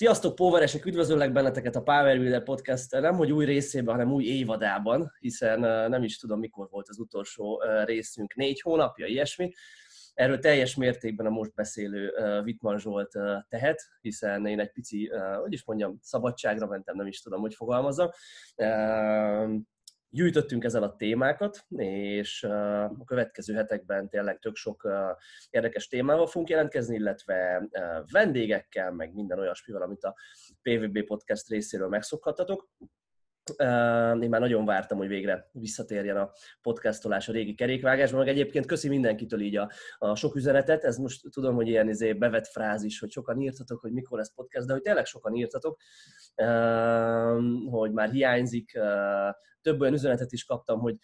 Sziasztok, Póveresek! Üdvözöllek benneteket a Power Builder Podcast nem hogy új részében, hanem új évadában, hiszen nem is tudom, mikor volt az utolsó részünk, négy hónapja, ilyesmi. Erről teljes mértékben a most beszélő Vitman Zsolt tehet, hiszen én egy pici, hogy is mondjam, szabadságra mentem, nem is tudom, hogy fogalmazom gyűjtöttünk ezzel a témákat, és a következő hetekben tényleg tök sok érdekes témával fogunk jelentkezni, illetve vendégekkel, meg minden olyasmivel, amit a PVB Podcast részéről megszokhattatok. Én már nagyon vártam, hogy végre visszatérjen a podcastolás a régi kerékvágásba, meg egyébként köszi mindenkitől így a, a sok üzenetet, ez most tudom, hogy ilyen izé bevett frázis, hogy sokan írtatok, hogy mikor lesz podcast, de hogy tényleg sokan írtatok, hogy már hiányzik, több olyan üzenetet is kaptam, hogy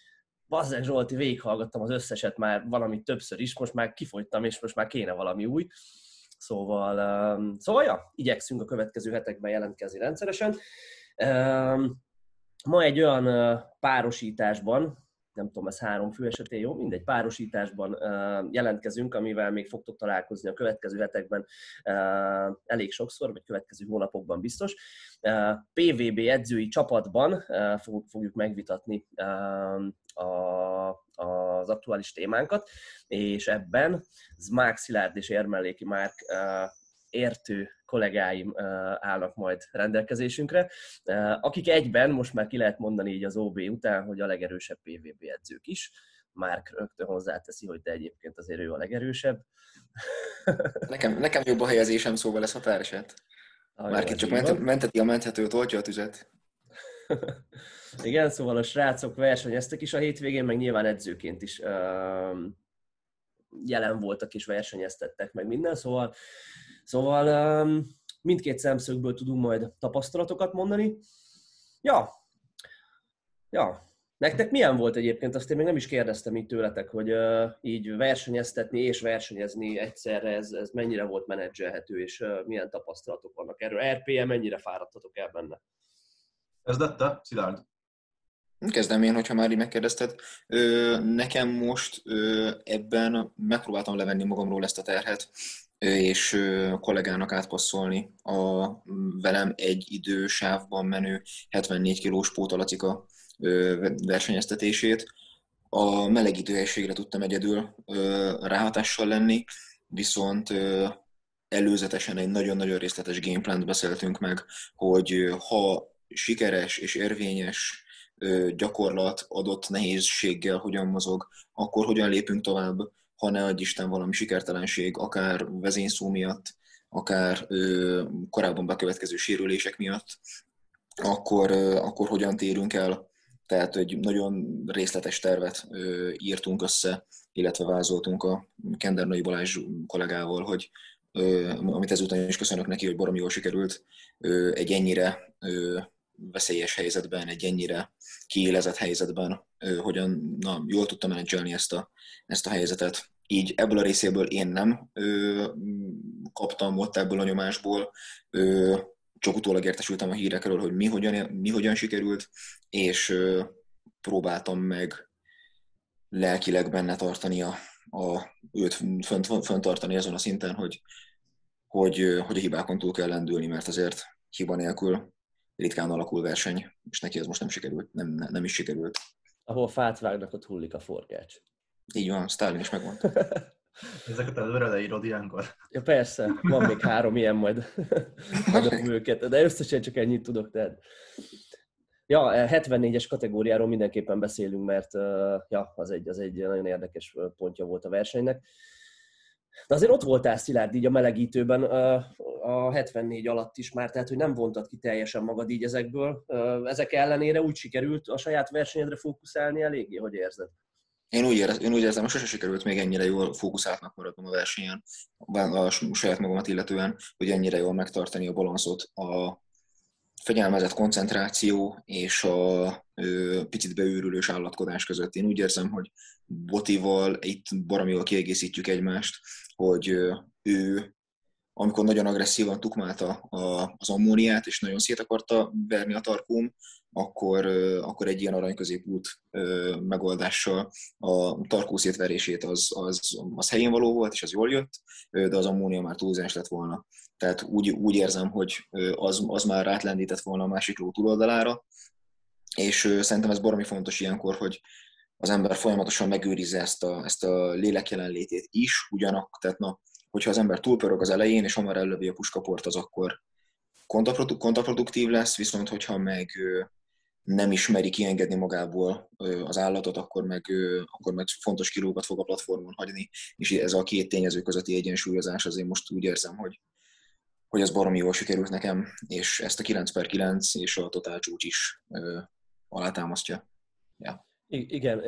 Bazzeg Zsolti, végighallgattam az összeset már valamit többször is, most már kifogytam, és most már kéne valami új. Szóval, szóval ja, igyekszünk a következő hetekben jelentkezni rendszeresen. Ma egy olyan párosításban, nem tudom, ez három fő esetén jó, mindegy, párosításban jelentkezünk, amivel még fogtok találkozni a következő hetekben elég sokszor, vagy következő hónapokban biztos. PVB edzői csapatban fogjuk megvitatni az aktuális témánkat, és ebben Zmák Szilárd és Érmelléki Márk értő kollégáim állnak majd rendelkezésünkre, akik egyben, most már ki lehet mondani így az OB után, hogy a legerősebb PVB edzők is. Márk rögtön hozzáteszi, hogy de egyébként azért ő a legerősebb. Nekem, nekem jobb a helyezésem, szóval lesz határeset. Márk csak ment, menteti a menthetőt, oltja a tüzet. Igen, szóval a srácok versenyeztek is a hétvégén, meg nyilván edzőként is jelen voltak és versenyeztettek meg minden, szóval Szóval mindkét szemszögből tudunk majd tapasztalatokat mondani. Ja, ja. Nektek milyen volt egyébként? Azt én még nem is kérdeztem így tőletek, hogy uh, így versenyeztetni és versenyezni egyszerre, ez, ez mennyire volt menedzselhető, és uh, milyen tapasztalatok vannak erről? RPM, mennyire fáradtatok el benne? Kezdette, Szilárd? Kezdem én, hogyha már így megkérdezted. Ö, nekem most ö, ebben megpróbáltam levenni magamról ezt a terhet, és kollégának átpasszolni a velem egy idősávban menő 74 kilós pótalacika versenyeztetését. A melegítő helységre tudtam egyedül ráhatással lenni, viszont előzetesen egy nagyon-nagyon részletes gameplant beszéltünk meg, hogy ha sikeres és érvényes gyakorlat adott nehézséggel hogyan mozog, akkor hogyan lépünk tovább, ha ne adj Isten valami sikertelenség, akár vezényszó miatt, akár ö, korábban bekövetkező sérülések miatt, akkor, ö, akkor hogyan térünk el. Tehát egy nagyon részletes tervet ö, írtunk össze, illetve vázoltunk a Kendernai Balázs kollégával, hogy ö, amit ezután is köszönök neki, hogy baromi jól sikerült, ö, egy ennyire ö, veszélyes helyzetben, egy ennyire kiélezett helyzetben, hogyan na, jól tudtam menedzselni ezt a, ezt a helyzetet. Így ebből a részéből én nem ö, kaptam ott ebből a nyomásból, ö, csak utólag értesültem a hírekről, hogy mi hogyan, mi hogyan sikerült, és ö, próbáltam meg lelkileg benne tartani a, a őt fönt tartani azon a szinten, hogy, hogy, hogy a hibákon túl kell lendülni, mert azért hiba nélkül ritkán alakul verseny, és neki ez most nem sikerült, nem, nem is sikerült. Ahol fát vágnak, ott hullik a forgács. Így van, Stalin is megmondta. Ezeket előre leírod ilyenkor? Ja persze, van még három ilyen, majd adom őket, de összesen csak ennyit tudok, tehát. Ja, 74-es kategóriáról mindenképpen beszélünk, mert ja, az egy, az egy nagyon érdekes pontja volt a versenynek. De azért ott voltál Szilárd így a melegítőben a 74 alatt is már, tehát hogy nem vontad ki teljesen magad így ezekből. Ezek ellenére úgy sikerült a saját versenyedre fókuszálni eléggé, hogy érzed? Én úgy, érez, én úgy érzem, hogy sose sikerült még ennyire jól fókuszáltnak maradnom a versenyen, a saját magamat illetően, hogy ennyire jól megtartani a balanszot a fegyelmezett koncentráció és a ö, picit beőrülős állatkodás között. Én úgy érzem, hogy Botival itt baramival kiegészítjük egymást, hogy ő amikor nagyon agresszívan tukmálta az ammóniát, és nagyon szét akarta verni a tarkóm, akkor, akkor egy ilyen aranyközépút megoldással a tarkó szétverését az, az, az helyén való volt, és az jól jött, de az ammónia már túlzás lett volna. tehát úgy, úgy érzem, hogy az, az már rátlendített volna a másik ló túloldalára, és szerintem ez baromi fontos ilyenkor, hogy az ember folyamatosan megőrizze ezt a, ezt a lélek jelenlétét is, ugyanak, tehát na, hogyha az ember túlpörög az elején, és hamar ellövi a puskaport, az akkor kontraproduktív lesz, viszont hogyha meg nem ismeri kiengedni magából az állatot, akkor meg, akkor meg fontos kilókat fog a platformon hagyni, és ez a két tényező közötti egyensúlyozás azért most úgy érzem, hogy, hogy ez baromi jól sikerült nekem, és ezt a 9 per 9 és a totál csúcs is alátámasztja. Ja. Igen,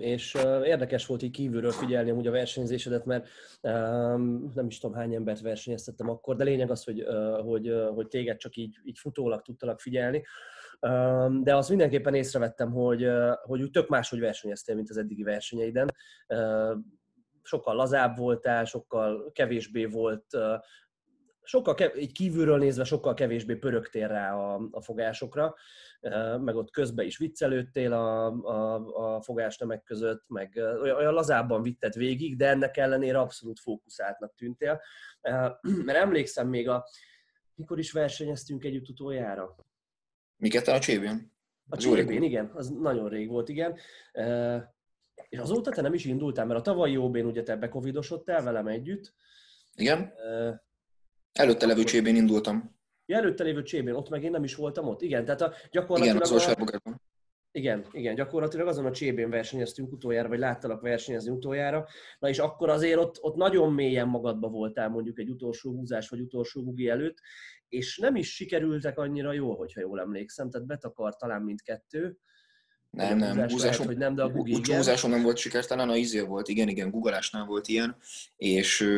és érdekes volt így kívülről figyelni amúgy a versenyzésedet, mert nem is tudom hány embert versenyeztettem akkor, de lényeg az, hogy, hogy, hogy téged csak így, így futólag tudtalak figyelni. De azt mindenképpen észrevettem, hogy, hogy úgy tök máshogy versenyeztél, mint az eddigi versenyeiden. Sokkal lazább voltál, sokkal kevésbé volt sokkal kev- így kívülről nézve sokkal kevésbé pörögtél rá a, a fogásokra, meg ott közben is viccelődtél a, a, a fogásnemek között, meg olyan, olyan lazábban vitted végig, de ennek ellenére abszolút fókuszáltnak tűntél. Mert emlékszem még a, mikor is versenyeztünk együtt utoljára? Miket a csébén? A csébén, igen, az nagyon rég volt, igen. És azóta te nem is indultál, mert a tavalyi óbén ugye te becovidosodtál velem együtt. Igen. Előtte levő csébén indultam. Ja, előtte lévő csébén, ott meg én nem is voltam ott. Igen, tehát a, gyakorlatilag... Igen, az a... Igen, igen, gyakorlatilag azon a csébén versenyeztünk utoljára, vagy láttalak versenyezni utoljára. Na és akkor azért ott, ott nagyon mélyen magadba voltál mondjuk egy utolsó húzás, vagy utolsó bugi előtt, és nem is sikerültek annyira jól, hogyha jól emlékszem, tehát betakar talán mindkettő. Nem, nem, húzáson, lehet, hogy nem, de a bugi, húzáson nem volt sikertelen, a izé volt, igen, igen, guggolásnál volt ilyen, és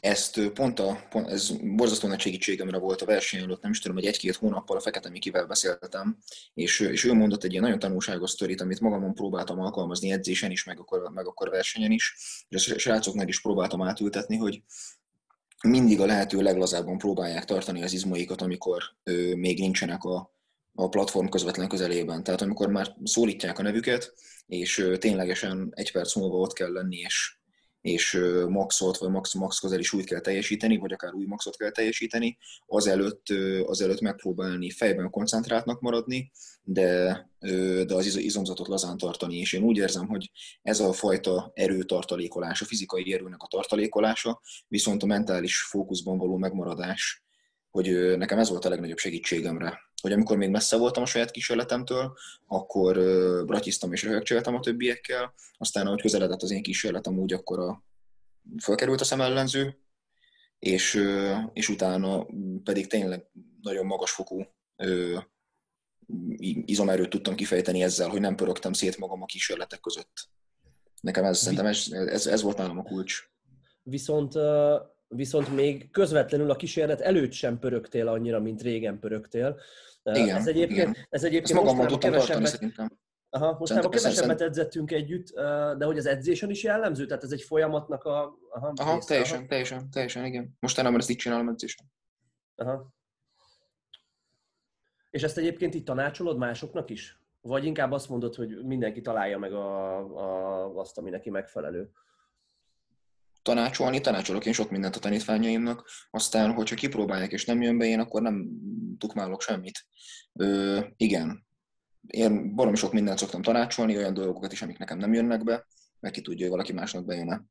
ezt pont, a, pont ez borzasztó nagy segítségemre volt a verseny előtt, nem is tudom, hogy egy-két hónappal a Fekete Mikivel beszéltem, és, és ő mondott egy ilyen nagyon tanulságos sztorit, amit magamon próbáltam alkalmazni edzésen is, meg akkor, meg akkor versenyen is, és a srácoknak is próbáltam átültetni, hogy mindig a lehető leglazábban próbálják tartani az izmaikat, amikor ö, még nincsenek a, a platform közvetlen közelében. Tehát amikor már szólítják a nevüket, és ö, ténylegesen egy perc múlva ott kell lenni, és és maxot, vagy max, max közeli súlyt kell teljesíteni, vagy akár új maxot kell teljesíteni, azelőtt, azelőtt megpróbálni fejben koncentráltnak maradni, de, de az izomzatot lazán tartani. És én úgy érzem, hogy ez a fajta erőtartalékolás, a fizikai erőnek a tartalékolása, viszont a mentális fókuszban való megmaradás, hogy nekem ez volt a legnagyobb segítségemre hogy amikor még messze voltam a saját kísérletemtől, akkor bratyiztam és röhögcsöltem a többiekkel, aztán ahogy közeledett az én kísérletem, úgy akkor a, fölkerült a szemellenző, és, és utána pedig tényleg nagyon magas fokú izomerőt tudtam kifejteni ezzel, hogy nem pörögtem szét magam a kísérletek között. Nekem ez, szerintem ez, ez, ez volt nálam a kulcs. Viszont viszont még közvetlenül a kísérlet előtt sem pörögtél annyira, mint régen pörögtél. Igen, ez egyébként, igen. Ez egyébként Ezt magammal tudtam kevesebbet, szerintem. Aha, mostanában kevesebbet edzettünk együtt, de hogy az edzésen is jellemző? Tehát ez egy folyamatnak a... Aha, aha rész, teljesen, aha. teljesen, teljesen, igen. Mostanában ezt így csinálom edzésen. Aha. És ezt egyébként itt tanácsolod másoknak is? Vagy inkább azt mondod, hogy mindenki találja meg a, a, azt, ami neki megfelelő? Tanácsolni, tanácsolok én sok mindent a tanítványaimnak, aztán, hogyha kipróbálják és nem jön be, én akkor nem tukmálok semmit. Ö, igen, én barom sok mindent szoktam tanácsolni, olyan dolgokat is, amik nekem nem jönnek be, meg ki tudja, hogy valaki másnak bejön-e.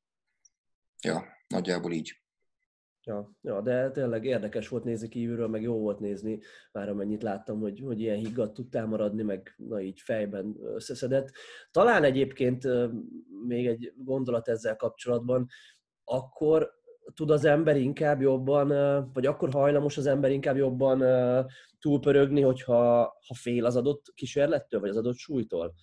Ja, nagyjából így. Ja, ja, de tényleg érdekes volt nézni kívülről, meg jó volt nézni, már amennyit láttam, hogy, hogy ilyen higgadt tudtál maradni, meg na így fejben összeszedett. Talán egyébként még egy gondolat ezzel kapcsolatban, akkor tud az ember inkább jobban, vagy akkor hajlamos az ember inkább jobban túlpörögni, hogyha ha fél az adott kísérlettől, vagy az adott súlytól.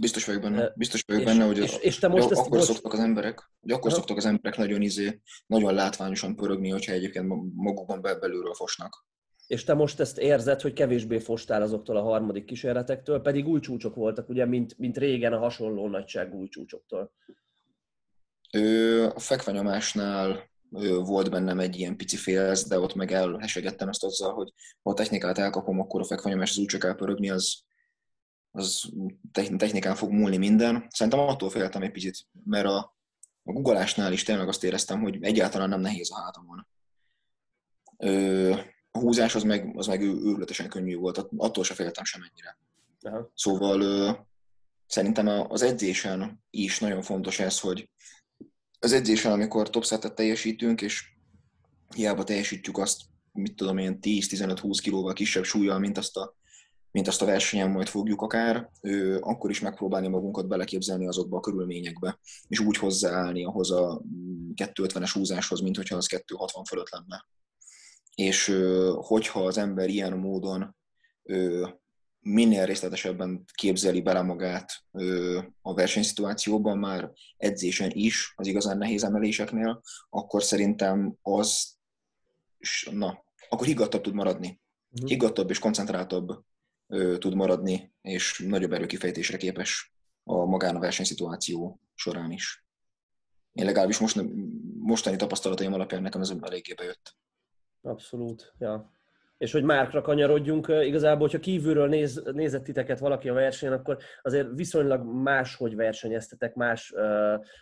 Biztos vagyok benne, biztos vagyok és, benne, hogy és, és te most ezt akkor most... szoktak az emberek, hogy akkor ha? szoktak az emberek nagyon izé, nagyon látványosan pörögni, hogyha egyébként magukban belülről fosnak. És te most ezt érzed, hogy kevésbé fostál azoktól a harmadik kísérletektől, pedig új csúcsok voltak, ugye, mint, mint régen a hasonló nagyságú új csúcsoktól. Ő a fekvenyomásnál volt bennem egy ilyen pici félsz, de ott meg elhesegettem ezt azzal, hogy ha a technikát elkapom, akkor a fekvenyomás az úgy csak elpörögni, az, az technikán fog múlni minden. Szerintem attól féltem egy picit, mert a, a googolásnál is tényleg azt éreztem, hogy egyáltalán nem nehéz a hátamon. Ö, a húzás az meg, az meg őrületesen könnyű volt, attól se féltem semennyire. Aha. Szóval ö, szerintem az edzésen is nagyon fontos ez, hogy az edzésen, amikor topsetet teljesítünk, és hiába teljesítjük azt, mit tudom én, 10-15-20 kilóval kisebb súlyjal, mint azt a, mint azt a versenyen majd fogjuk akár, ő, akkor is megpróbálni magunkat beleképzelni azokba a körülményekbe, és úgy hozzáállni ahhoz a 250-es húzáshoz, mint hogyha az 260 fölött lenne. És hogyha az ember ilyen módon minél részletesebben képzeli bele magát a versenyszituációban, már edzésen is, az igazán nehéz emeléseknél, akkor szerintem az, na, akkor higgadtabb tud maradni. Uh-huh. Higgadtabb és koncentráltabb tud maradni, és nagyobb erőkifejtésre képes a magán a versenyszituáció során is. Én legalábbis most, mostani tapasztalataim alapján nekem ez eléggé bejött. Abszolút, ja és hogy márkra kanyarodjunk, igazából, hogyha kívülről néz, nézett titeket valaki a versenyen, akkor azért viszonylag máshogy versenyeztetek, más,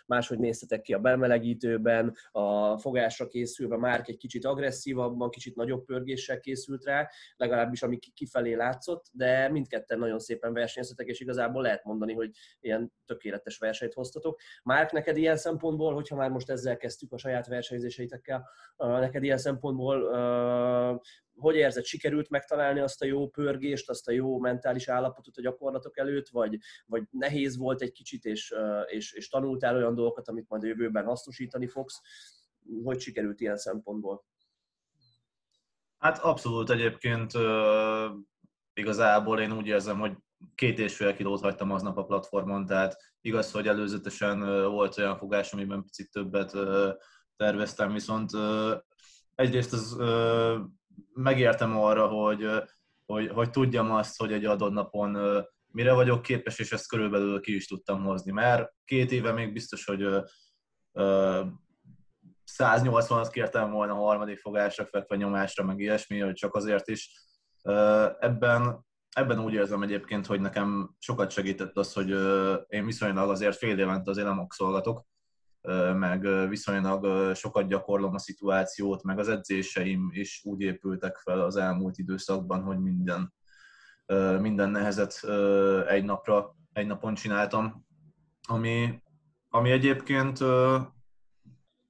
máshogy néztetek ki a bemelegítőben, a fogásra készülve, már egy kicsit agresszívabban, kicsit nagyobb pörgéssel készült rá, legalábbis ami kifelé látszott, de mindketten nagyon szépen versenyeztetek, és igazából lehet mondani, hogy ilyen tökéletes versenyt hoztatok. Márk, neked ilyen szempontból, hogyha már most ezzel kezdtük a saját versenyzéseitekkel, neked ilyen szempontból hogy érzed, sikerült megtalálni azt a jó pörgést, azt a jó mentális állapotot a gyakorlatok előtt, vagy, vagy nehéz volt egy kicsit, és, és, és tanultál olyan dolgokat, amit majd a jövőben hasznosítani fogsz? Hogy sikerült ilyen szempontból? Hát abszolút egyébként igazából én úgy érzem, hogy két és fél kilót hagytam aznap a platformon, tehát igaz, hogy előzetesen volt olyan fogás, amiben picit többet terveztem, viszont egyrészt az megértem arra, hogy, hogy, hogy tudjam azt, hogy egy adott napon mire vagyok képes, és ezt körülbelül ki is tudtam hozni. Mert két éve még biztos, hogy 180-at kértem volna a harmadik fogásra, fekve nyomásra, meg ilyesmi, hogy csak azért is. Ebben, ebben úgy érzem egyébként, hogy nekem sokat segített az, hogy én viszonylag azért fél évente azért nem okszolgatok, meg viszonylag sokat gyakorlom a szituációt, meg az edzéseim is úgy épültek fel az elmúlt időszakban, hogy minden, minden nehezet egy napra, egy napon csináltam, ami, ami egyébként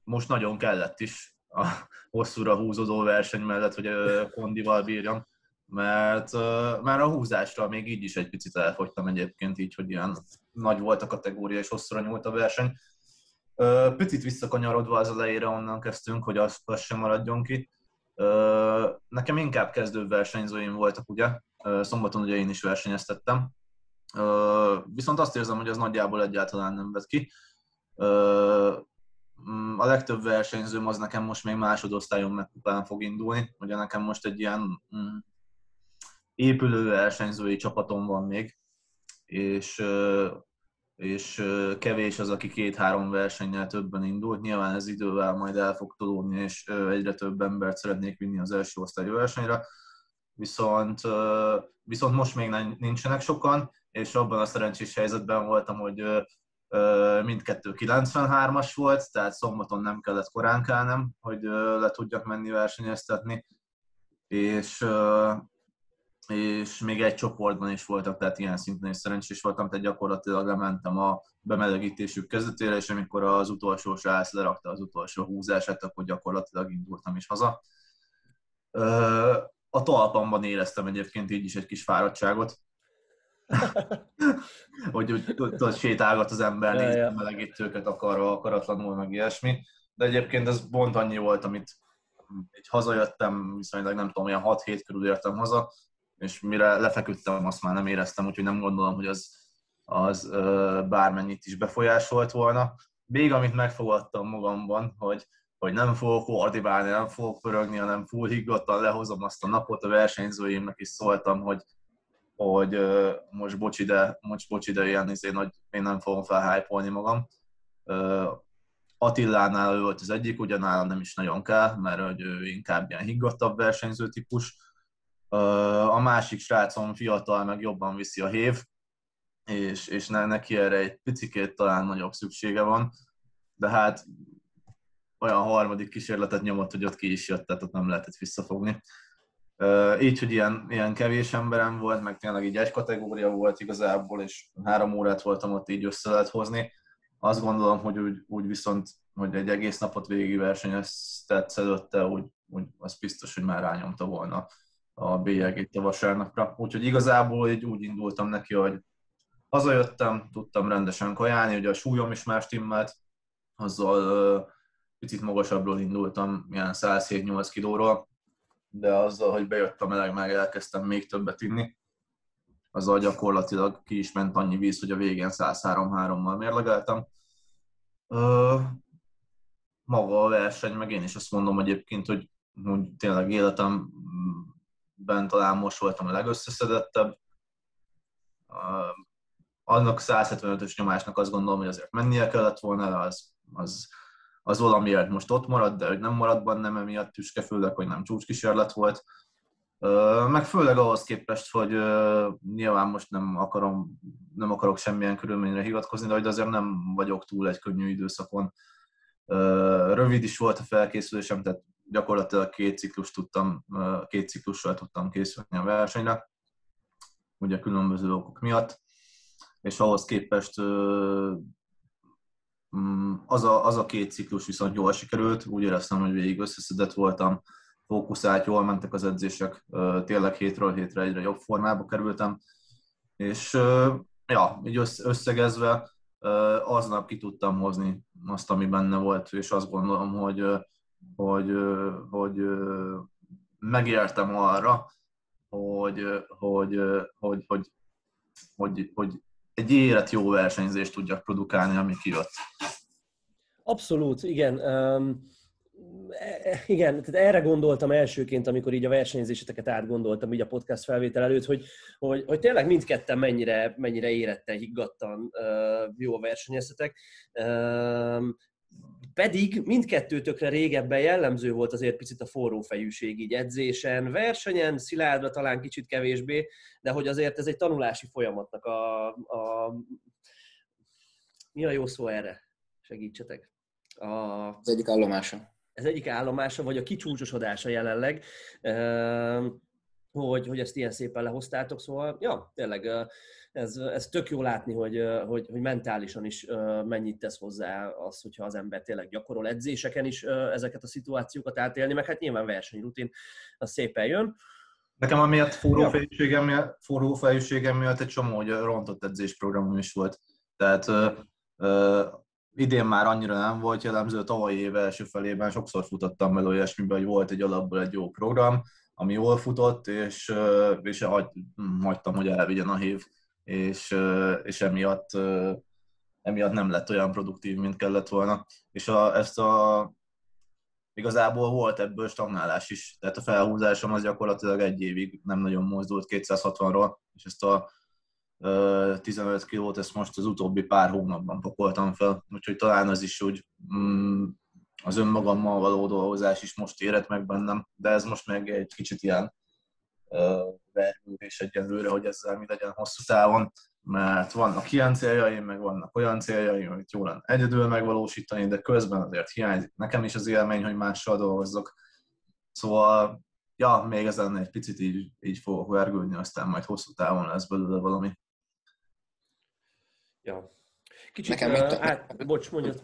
most nagyon kellett is a hosszúra húzódó verseny mellett, hogy kondival bírjam, mert már a húzásra még így is egy picit elfogytam egyébként, így, hogy ilyen nagy volt a kategória és hosszúra nyúlt a verseny, Picit visszakanyarodva az elejére onnan kezdtünk, hogy azt, azt sem maradjon ki. Nekem inkább kezdő versenyzőim voltak, ugye. Szombaton ugye én is versenyeztettem. Viszont azt érzem, hogy az nagyjából egyáltalán nem vett ki. Mm, a legtöbb versenyzőm az nekem most még másodosztályon megkupán fog indulni. Ugye nekem most egy ilyen mm, épülő versenyzői csapatom van még, és és kevés az, aki két-három versennyel többen indult. Nyilván ez idővel majd el fog tolódni, és egyre több embert szeretnék vinni az első osztályú versenyre. Viszont, viszont most még nincsenek sokan, és abban a szerencsés helyzetben voltam, hogy mindkettő 93-as volt, tehát szombaton nem kellett korán kelnem, hogy le tudjak menni versenyeztetni, és és még egy csoportban is voltak, tehát ilyen szinten is szerencsés voltam, tehát gyakorlatilag lementem a bemelegítésük kezdetére, és amikor az utolsó srác lerakta az utolsó húzását, akkor gyakorlatilag indultam is haza. A talpamban éreztem egyébként így is egy kis fáradtságot, hogy úgy tudod, sétálgat az ember, nézni a melegítőket akarva, akaratlanul, meg ilyesmi. De egyébként ez pont annyi volt, amit egy hazajöttem, viszonylag nem tudom, olyan 6 hét körül értem haza, és mire lefeküdtem, azt már nem éreztem, úgyhogy nem gondolom, hogy az, az bármennyit is befolyásolt volna. Még amit megfogadtam magamban, hogy, hogy nem fogok ordibálni, nem fogok pörögni, hanem full higgadtan lehozom azt a napot, a versenyzőimnek is szóltam, hogy, hogy most bocs ide, most bocs ide ilyen, izé, hogy én nem fogom felhájpolni magam. Attilánál ő volt az egyik, ugyanállal nem is nagyon kell, mert hogy ő inkább ilyen higgadtabb versenyző típus, a másik srácom fiatal, meg jobban viszi a hév, és, és neki erre egy picikét talán nagyobb szüksége van. de hát olyan harmadik kísérletet nyomott, hogy ott ki is jött, tehát ott nem lehetett visszafogni. Így, hogy ilyen, ilyen kevés emberem volt, meg tényleg így egy kategória volt igazából, és három órát voltam ott így össze lehet hozni. Azt gondolom, hogy úgy, úgy viszont, hogy egy egész napot végig versenyeztetsz szedötte, úgy, úgy az biztos, hogy már rányomta volna a bélyegét a vasárnapra. Úgyhogy igazából így úgy indultam neki, hogy hazajöttem, tudtam rendesen kajálni, ugye a súlyom is más timmelt, azzal picit magasabbról indultam, ilyen 107-8 kilóról, de azzal, hogy bejött a meleg, meg elkezdtem még többet inni, azzal gyakorlatilag ki is ment annyi víz, hogy a végén 103-3-mal mérlegeltem. maga a verseny, meg én is azt mondom egyébként, hogy, hogy tényleg életemben talán most voltam a legösszeszedettebb. annak 175-ös nyomásnak azt gondolom, hogy azért mennie kellett volna, az, az az valamiért most ott marad, de hogy nem marad nem emiatt tüske, főleg, hogy nem csúcskísérlet volt. Meg főleg ahhoz képest, hogy nyilván most nem, akarom, nem akarok semmilyen körülményre hivatkozni, de hogy azért nem vagyok túl egy könnyű időszakon. Rövid is volt a felkészülésem, tehát gyakorlatilag két ciklus tudtam, két ciklussal tudtam készülni a versenyre, ugye különböző okok miatt, és ahhoz képest Mm, az a, az a két ciklus viszont jól sikerült, úgy éreztem, hogy végig összeszedett voltam, fókuszált, jól mentek az edzések, tényleg hétről hétre egyre jobb formába kerültem, és ja, így összegezve aznap ki tudtam hozni azt, ami benne volt, és azt gondolom, hogy, hogy, hogy megértem arra, hogy, hogy, hogy, hogy, hogy, hogy egy élet jó versenyzést tudjak produkálni, ami kijött. Abszolút, igen. Um, igen, tehát erre gondoltam elsőként, amikor így a versenyzéseteket átgondoltam így a podcast felvétel előtt, hogy, hogy, hogy tényleg mindketten mennyire, mennyire érettel, higgadtan uh, jó versenyeztetek. Um, pedig mindkettőtökre régebben jellemző volt azért picit a forró fejűség így edzésen, versenyen, szilárdra talán kicsit kevésbé, de hogy azért ez egy tanulási folyamatnak a, a mi a jó szó erre? Segítsetek. A, az egyik állomása. Ez egyik állomása, vagy a kicsúcsosodása jelenleg, hogy, hogy ezt ilyen szépen lehoztátok, szóval ja, tényleg ez, ez tök jó látni, hogy, hogy, hogy mentálisan is mennyit tesz hozzá az, hogyha az ember tényleg gyakorol edzéseken is ezeket a szituációkat átélni, meg hát nyilván versenyrutin, az szépen jön. Nekem amiatt forró fejűségem miatt, forró fejűségem miatt egy csomó hogy rontott edzésprogramom is volt. Tehát ö, ö, idén már annyira nem volt jellemző, tavalyi év első felében sokszor futottam vele olyasmiben, hogy volt egy alapból egy jó program, ami jól futott, és, és hagytam, hogy elvigyen a hív és, és emiatt, emiatt nem lett olyan produktív, mint kellett volna. És a, ezt a, igazából volt ebből stagnálás is. Tehát a felhúzásom az gyakorlatilag egy évig nem nagyon mozdult 260-ról, és ezt a 15 kilót, ezt most az utóbbi pár hónapban pakoltam fel, úgyhogy talán az is úgy mm, az önmagammal való dolgozás is most érett meg bennem, de ez most meg egy kicsit ilyen vergődés egyelőre, hogy ezzel mi legyen hosszú távon, mert vannak ilyen céljaim, meg vannak olyan céljaim, amit jó lenne egyedül megvalósítani, de közben azért hiányzik nekem is az élmény, hogy mással dolgozzak. Szóval, ja, még ezen egy picit így, így fogok vergődni, aztán majd hosszú távon lesz belőle valami. Ja. Kicsit, nekem uh, át, bocs, mondjad.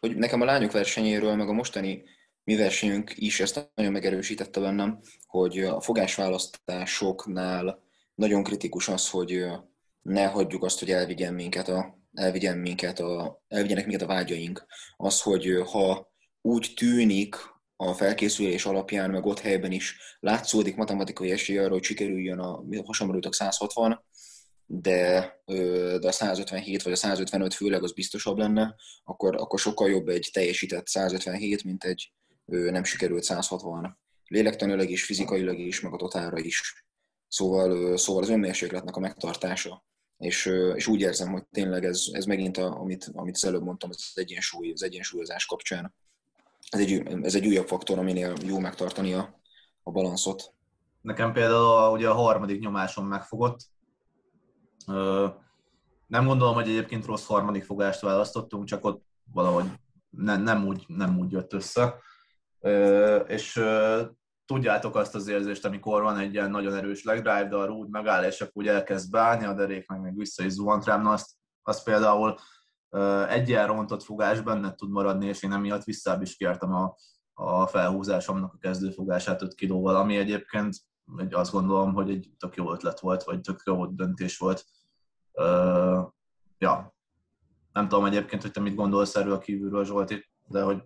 Hogy nekem a lányok versenyéről, meg a mostani mi versenyünk is ezt nagyon megerősítette bennem, hogy a fogásválasztásoknál nagyon kritikus az, hogy ne hagyjuk azt, hogy elvigyen minket a, elvigyen minket a, elvigyenek minket a vágyaink. Az, hogy ha úgy tűnik a felkészülés alapján, meg ott helyben is látszódik matematikai esély arra, hogy sikerüljön a hasamrőtök 160, de, de a 157 vagy a 155 főleg az biztosabb lenne, akkor, akkor sokkal jobb egy teljesített 157, mint egy nem sikerült 160 lélektanilag is, fizikailag is, meg a totálra is. Szóval, szóval az önmérsékletnek a megtartása. És, és úgy érzem, hogy tényleg ez, ez megint, a, amit, amit az előbb mondtam, az egyensúly, az egyensúlyozás kapcsán. Ez egy, ez egy újabb faktor, aminél jó megtartani a, a balanszot. Nekem például a, ugye a harmadik nyomáson megfogott. Nem gondolom, hogy egyébként rossz harmadik fogást választottunk, csak ott valahogy nem, nem, úgy, nem úgy jött össze. És tudjátok azt az érzést, amikor van egy ilyen nagyon erős leg drive, de a rúd megáll, és akkor úgy elkezd bánni, a derék meg még vissza is zuhant rám, na azt, azt például egy ilyen rontott fogás benne tud maradni, és én emiatt visszább is kértem a, a felhúzásomnak a kezdőfogását 5 kilóval, ami egyébként egy, azt gondolom, hogy egy tök jó ötlet volt, vagy tök jó döntés volt. Uh, ja, nem tudom egyébként, hogy te mit gondolsz erről a kívülről, Zsolti, de hogy,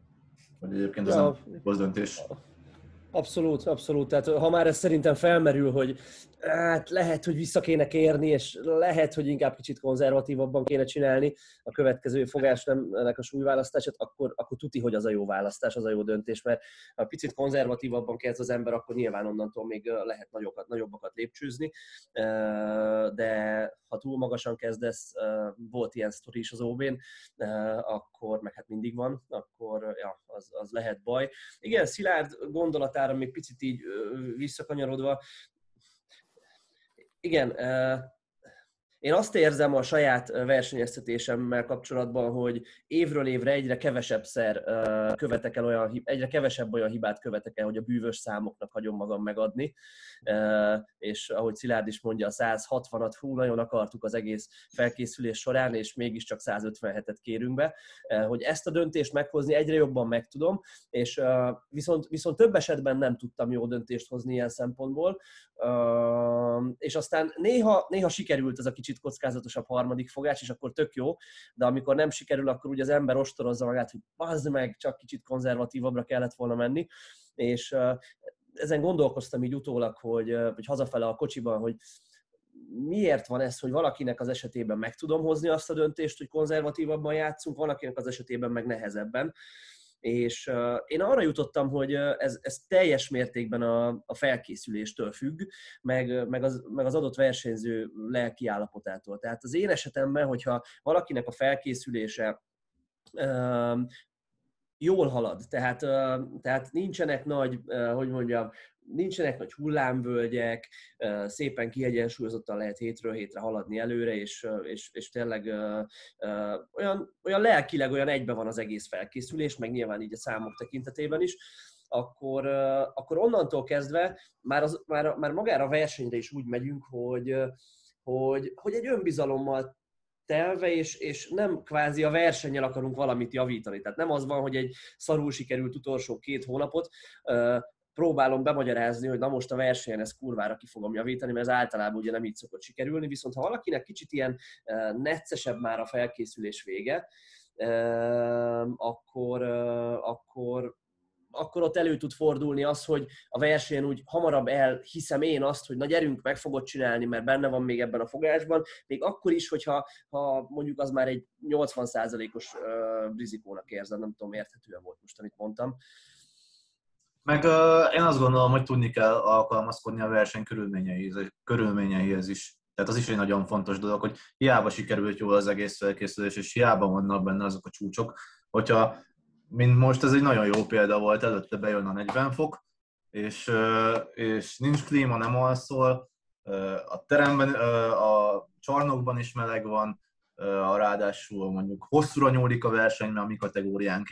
hogy egyébként ez ja, nem döntés. Abszolút, abszolút. Tehát ha már ez szerintem felmerül, hogy hát lehet, hogy vissza kéne kérni, és lehet, hogy inkább kicsit konzervatívabban kéne csinálni a következő fogás nem ennek a súlyválasztását, akkor, akkor tuti, hogy az a jó választás, az a jó döntés, mert ha picit konzervatívabban kezd az ember, akkor nyilván onnantól még lehet nagyokat, nagyobbakat lépcsőzni, de ha túl magasan kezdesz, volt ilyen sztori is az ob akkor, meg hát mindig van, akkor ja, az, az lehet baj. Igen, Szilárd gondolatára még picit így visszakanyarodva, igen, én azt érzem a saját versenyeztetésemmel kapcsolatban, hogy évről évre egyre kevesebbszer követek el olyan, egyre kevesebb olyan hibát követek el, hogy a bűvös számoknak hagyom magam megadni. És ahogy Szilárd is mondja, a 160-at hú, nagyon akartuk az egész felkészülés során, és mégiscsak 157-et kérünk be. Hogy ezt a döntést meghozni egyre jobban megtudom, és viszont, viszont több esetben nem tudtam jó döntést hozni ilyen szempontból. És aztán néha, néha sikerült ez a kicsit kicsit kockázatosabb harmadik fogás, és akkor tök jó, de amikor nem sikerül, akkor ugye az ember ostorozza magát, hogy bazd meg, csak kicsit konzervatívabbra kellett volna menni, és ezen gondolkoztam így utólag, hogy, hogy hazafele a kocsiban, hogy miért van ez, hogy valakinek az esetében meg tudom hozni azt a döntést, hogy konzervatívabban játszunk, valakinek az esetében meg nehezebben. És én arra jutottam, hogy ez, ez teljes mértékben a, a felkészüléstől függ, meg, meg, az, meg az adott versenyző lelki állapotától. Tehát az én esetemben, hogyha valakinek a felkészülése uh, jól halad, tehát, tehát nincsenek nagy, hogy mondjam, nincsenek nagy hullámvölgyek, szépen kiegyensúlyozottan lehet hétről hétre haladni előre, és, és, és tényleg olyan, olyan lelkileg olyan egybe van az egész felkészülés, meg nyilván így a számok tekintetében is, akkor, akkor onnantól kezdve már, az, már, már magára a versenyre is úgy megyünk, hogy, hogy, hogy egy önbizalommal telve, és, és nem kvázi a versennyel akarunk valamit javítani. Tehát nem az van, hogy egy szarul sikerült utolsó két hónapot próbálom bemagyarázni, hogy na most a versenyen ezt kurvára ki fogom javítani, mert ez általában ugye nem így szokott sikerülni, viszont ha valakinek kicsit ilyen neccesebb már a felkészülés vége, akkor, akkor, akkor ott elő tud fordulni az, hogy a versenyen úgy hamarabb elhiszem én azt, hogy na gyerünk, meg fogod csinálni, mert benne van még ebben a fogásban, még akkor is, hogyha ha mondjuk az már egy 80%-os rizikónak érzem, nem tudom, érthetően volt most, amit mondtam. Meg uh, én azt gondolom, hogy tudni kell alkalmazkodni a verseny körülményeihez, körülményeihez is. Tehát az is egy nagyon fontos dolog, hogy hiába sikerült jól az egész felkészülés, és hiába vannak benne azok a csúcsok, hogyha, mint most ez egy nagyon jó példa volt, előtte bejön a 40 fok, és, és nincs klíma, nem alszol, a teremben, a csarnokban is meleg van, a ráadásul mondjuk hosszúra nyúlik a verseny, mert a mi kategóriánk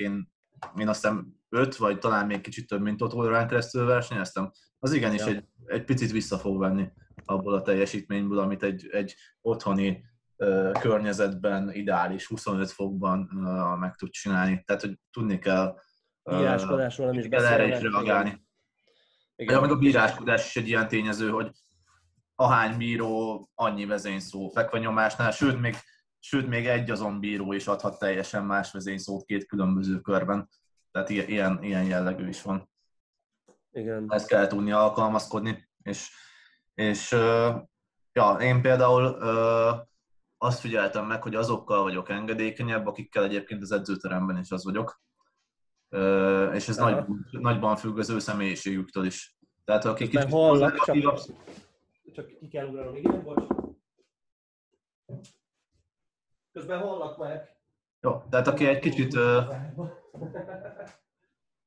én, én aztán öt, vagy talán még kicsit több, mint ott órán keresztül versenyeztem, az igenis ja. egy, egy picit vissza fog venni abból a teljesítményből, amit egy, egy otthoni uh, környezetben, ideális 25 fokban uh, meg tud csinálni. Tehát, hogy tudni kell, Bíráskodásról nem is kell erre is reagálni. Igen. Igen. Ja, meg a bíráskodás is egy ilyen tényező, hogy ahány bíró, annyi vezényszó fekvenyomásnál, sőt még, sőt még egy azon bíró is adhat teljesen más vezényszót két különböző körben. Tehát ilyen, ilyen jellegű is van. Igen. Ezt kell tudni alkalmazkodni, és, és ja, én például azt figyeltem meg, hogy azokkal vagyok engedékenyebb, akikkel egyébként az edzőteremben is az vagyok. És ez nagy, nagyban függ az ő személyiségüktől is. Tehát akik kicsit hallak, csak, csak ki kell ugranom, igen, bocs. Közben hallak meg. Jó, tehát aki egy kicsit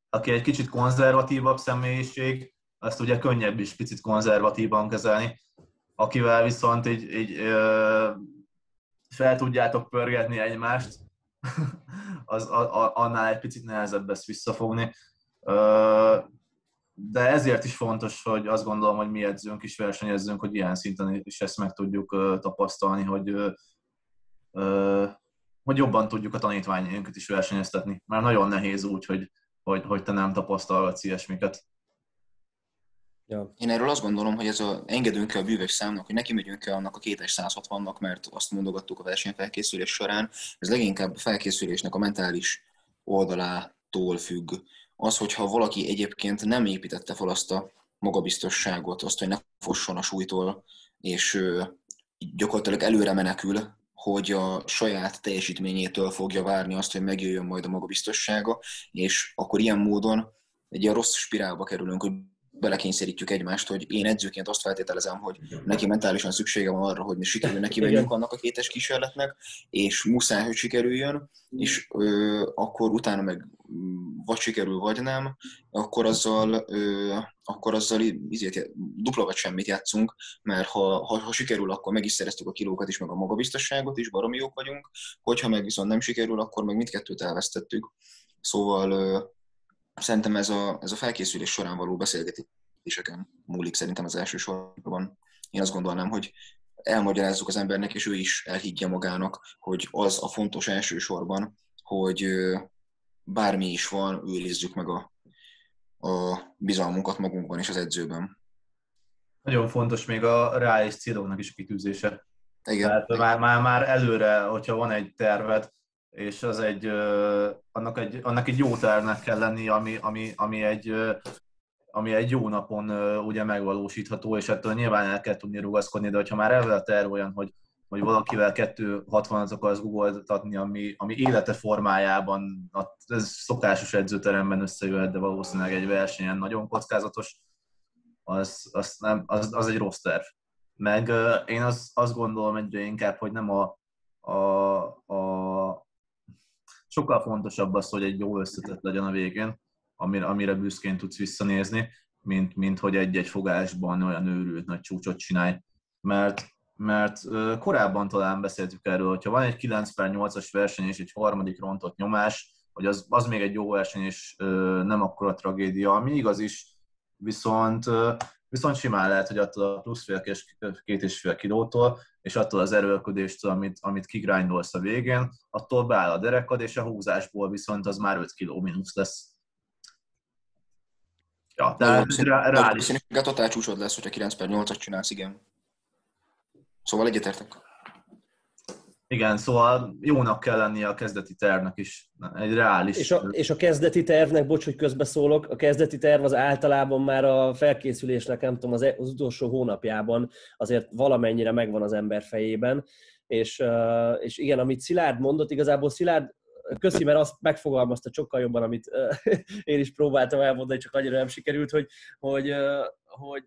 aki egy kicsit konzervatívabb személyiség, azt ugye könnyebb is picit konzervatívan kezelni, akivel viszont így, így fel tudjátok pörgetni egymást, az, a, annál egy picit nehezebb ezt visszafogni. De ezért is fontos, hogy azt gondolom, hogy mi edzünk is versenyezzünk, hogy ilyen szinten is ezt meg tudjuk tapasztalni, hogy, hogy jobban tudjuk a tanítványainkat is versenyeztetni. Mert nagyon nehéz úgy, hogy, hogy, hogy te nem tapasztalgatsz ilyesmiket. Ja. Én erről azt gondolom, hogy ez a, engedünk-e a bűvös számnak, hogy neki megyünk-e annak a 260-nak, mert azt mondogattuk a versenyfelkészülés során, ez leginkább a felkészülésnek a mentális oldalától függ. Az, hogyha valaki egyébként nem építette fel azt a magabiztosságot, azt, hogy ne fosson a súlytól, és gyakorlatilag előre menekül, hogy a saját teljesítményétől fogja várni azt, hogy megjöjjön majd a magabiztossága, és akkor ilyen módon egy ilyen rossz spirálba kerülünk, hogy belekényszerítjük egymást, hogy én edzőként azt feltételezem, hogy neki mentálisan szüksége van arra, hogy sikerül neki menjünk annak a kétes kísérletnek, és muszáj, hogy sikerüljön, és ö, akkor utána meg vagy sikerül, vagy nem, akkor azzal, ö, akkor azzal izét, dupla vagy semmit játszunk, mert ha, ha, ha sikerül, akkor meg is szereztük a kilókat is, meg a magabiztosságot is, baromi jók vagyunk, hogyha meg viszont nem sikerül, akkor meg mindkettőt elvesztettük. Szóval Szerintem ez a, ez a felkészülés során való beszélgetéseken múlik szerintem az első sorban. Én azt gondolnám, hogy elmagyarázzuk az embernek, és ő is elhiggye magának, hogy az a fontos elsősorban, hogy bármi is van, őrizzük meg a, a bizalmunkat magunkban és az edzőben. Nagyon fontos még a reális céloknak is a kitűzése. Igen. Tehát Már, már, már előre, hogyha van egy terved, és az egy, annak egy, annak egy jó tervnek kell lenni, ami, ami, ami egy ami egy jó napon ugye megvalósítható, és ettől nyilván el kell tudni rugaszkodni, de ha már ebben a terv olyan, hogy, hogy valakivel 260-at akarsz googoltatni, ami, ami élete formájában, ez szokásos edzőteremben összejöhet, de valószínűleg egy versenyen nagyon kockázatos, az, az, nem, az, az egy rossz terv. Meg én az, azt gondolom egyre inkább, hogy nem a, a, a sokkal fontosabb az, hogy egy jó összetett legyen a végén, amire, amire büszkén tudsz visszanézni, mint, mint hogy egy-egy fogásban olyan őrült nagy csúcsot csinálj. Mert, mert korábban talán beszéltük erről, hogyha van egy 9 per 8-as verseny és egy harmadik rontott nyomás, hogy az, az még egy jó verseny és nem akkora tragédia, ami igaz is, viszont Viszont simán lehet, hogy attól a plusz fél két és fél kilótól, és attól az erőlködéstől, amit, amit kigrindolsz a végén, attól beáll a derekad, és a húzásból viszont az már 5 kiló mínusz lesz. Ja, tehát rá, reális. A totál csúcsod lesz, hogyha 9 per 8-at csinálsz, igen. Szóval egyetértek. Igen, szóval jónak kell lennie a kezdeti tervnek is, egy reális. És a, és a kezdeti tervnek, bocs, hogy közbeszólok, a kezdeti terv az általában már a felkészülésnek, nem tudom, az, e, az utolsó hónapjában azért valamennyire megvan az ember fejében, és, és igen, amit Szilárd mondott, igazából Szilárd köszi, mert azt megfogalmazta sokkal jobban, amit én is próbáltam elmondani, csak annyira nem sikerült, hogy, hogy, hogy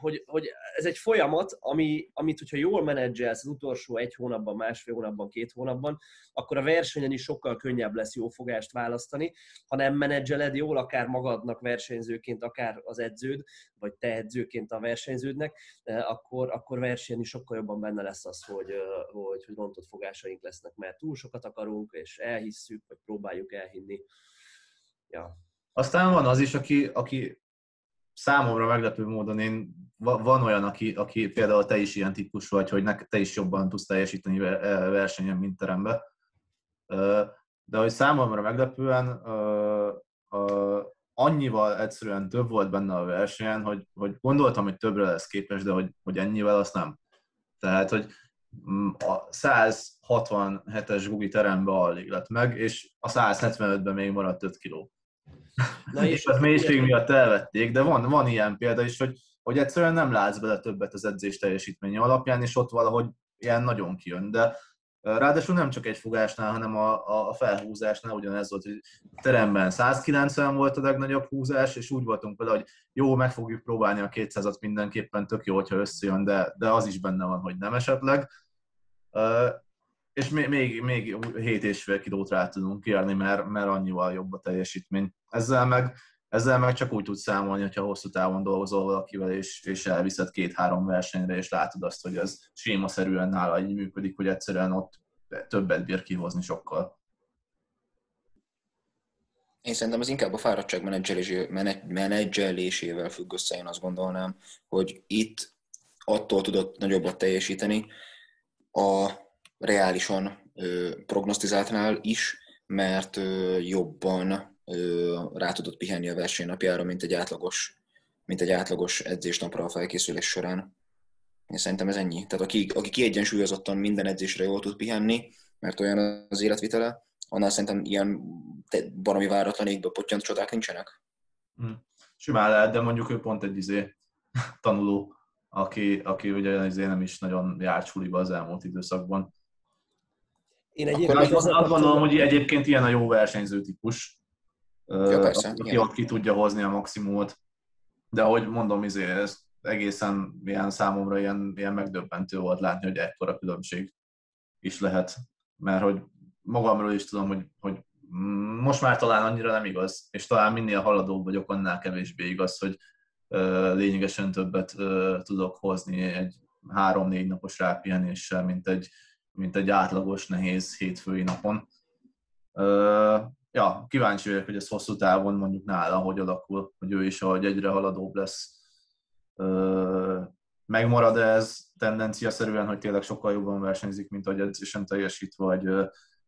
hogy, hogy ez egy folyamat, ami, amit, hogyha jól menedzselsz az utolsó egy hónapban, másfél hónapban, két hónapban, akkor a versenyen is sokkal könnyebb lesz jó fogást választani. Ha nem menedzseled jól, akár magadnak versenyzőként, akár az edződ, vagy te edzőként a versenyződnek, eh, akkor, akkor versenyen is sokkal jobban benne lesz az, hogy, eh, hogy, hogy rontott fogásaink lesznek, mert túl sokat akarunk, és elhisszük, vagy próbáljuk elhinni. Ja. Aztán van az is, aki, aki számomra meglepő módon én, van olyan, aki, aki például te is ilyen típus vagy, hogy te is jobban tudsz teljesíteni e, versenyen, mint terembe. De hogy számomra meglepően annyival egyszerűen több volt benne a versenyen, hogy, hogy gondoltam, hogy többre lesz képes, de hogy, hogy ennyivel azt nem. Tehát, hogy mm, a 167-es Gugi terembe alig lett meg, és a 175-ben még maradt 5 kiló. Na és az mélység miatt elvették, de van, van ilyen példa is, hogy, hogy egyszerűen nem látsz bele többet az edzés teljesítménye alapján, és ott valahogy ilyen nagyon kijön. De ráadásul nem csak egy fogásnál, hanem a, a felhúzásnál ugyanez volt, hogy teremben 190 volt a legnagyobb húzás, és úgy voltunk vele, hogy jó, meg fogjuk próbálni a 200-at mindenképpen, tök jó, hogyha összejön, de, de az is benne van, hogy nem esetleg és még, még, még 7 és fél kilót rá tudunk kérni, mert, mert annyival jobb a teljesítmény. Ezzel meg, ezzel meg csak úgy tudsz számolni, hogyha hosszú távon dolgozol valakivel, és, és elviszed két-három versenyre, és látod azt, hogy ez sémaszerűen nála így működik, hogy egyszerűen ott többet bír kihozni sokkal. Én szerintem az inkább a fáradtság menedzselésével függ össze, én azt gondolnám, hogy itt attól tudott nagyobbat teljesíteni a reálisan prognosztizáltnál is, mert jobban rá tudott pihenni a versenynapjára, mint egy átlagos, mint egy átlagos edzésnapra a felkészülés során. Én szerintem ez ennyi. Tehát aki, aki kiegyensúlyozottan minden edzésre jól tud pihenni, mert olyan az életvitele, annál szerintem ilyen baromi váratlan égbe pottyant csodák nincsenek. Hmm. Simán lehet, de mondjuk ő pont egy izé tanuló, aki, aki ugye izé nem is nagyon járt suliba az elmúlt időszakban. Én egyébként azt, azt gondolom, hogy egyébként ilyen a jó versenyző típus, ja, persze, aki ott ki tudja hozni a maximumot. De ahogy mondom, izé, ez egészen ilyen számomra ilyen, ilyen megdöbbentő volt látni, hogy ekkora különbség is lehet. Mert hogy magamról is tudom, hogy, hogy most már talán annyira nem igaz, és talán minél haladóbb vagyok, annál kevésbé igaz, hogy lényegesen többet tudok hozni egy három-négy napos rápihenéssel, mint egy, mint egy átlagos, nehéz hétfői napon. Ja, kíváncsi vagyok, hogy ez hosszú távon mondjuk nála, hogy alakul, hogy ő is, ahogy egyre haladóbb lesz, megmarad ez tendenciaszerűen, hogy tényleg sokkal jobban versenyzik, mint ahogy edzésen teljesít, vagy,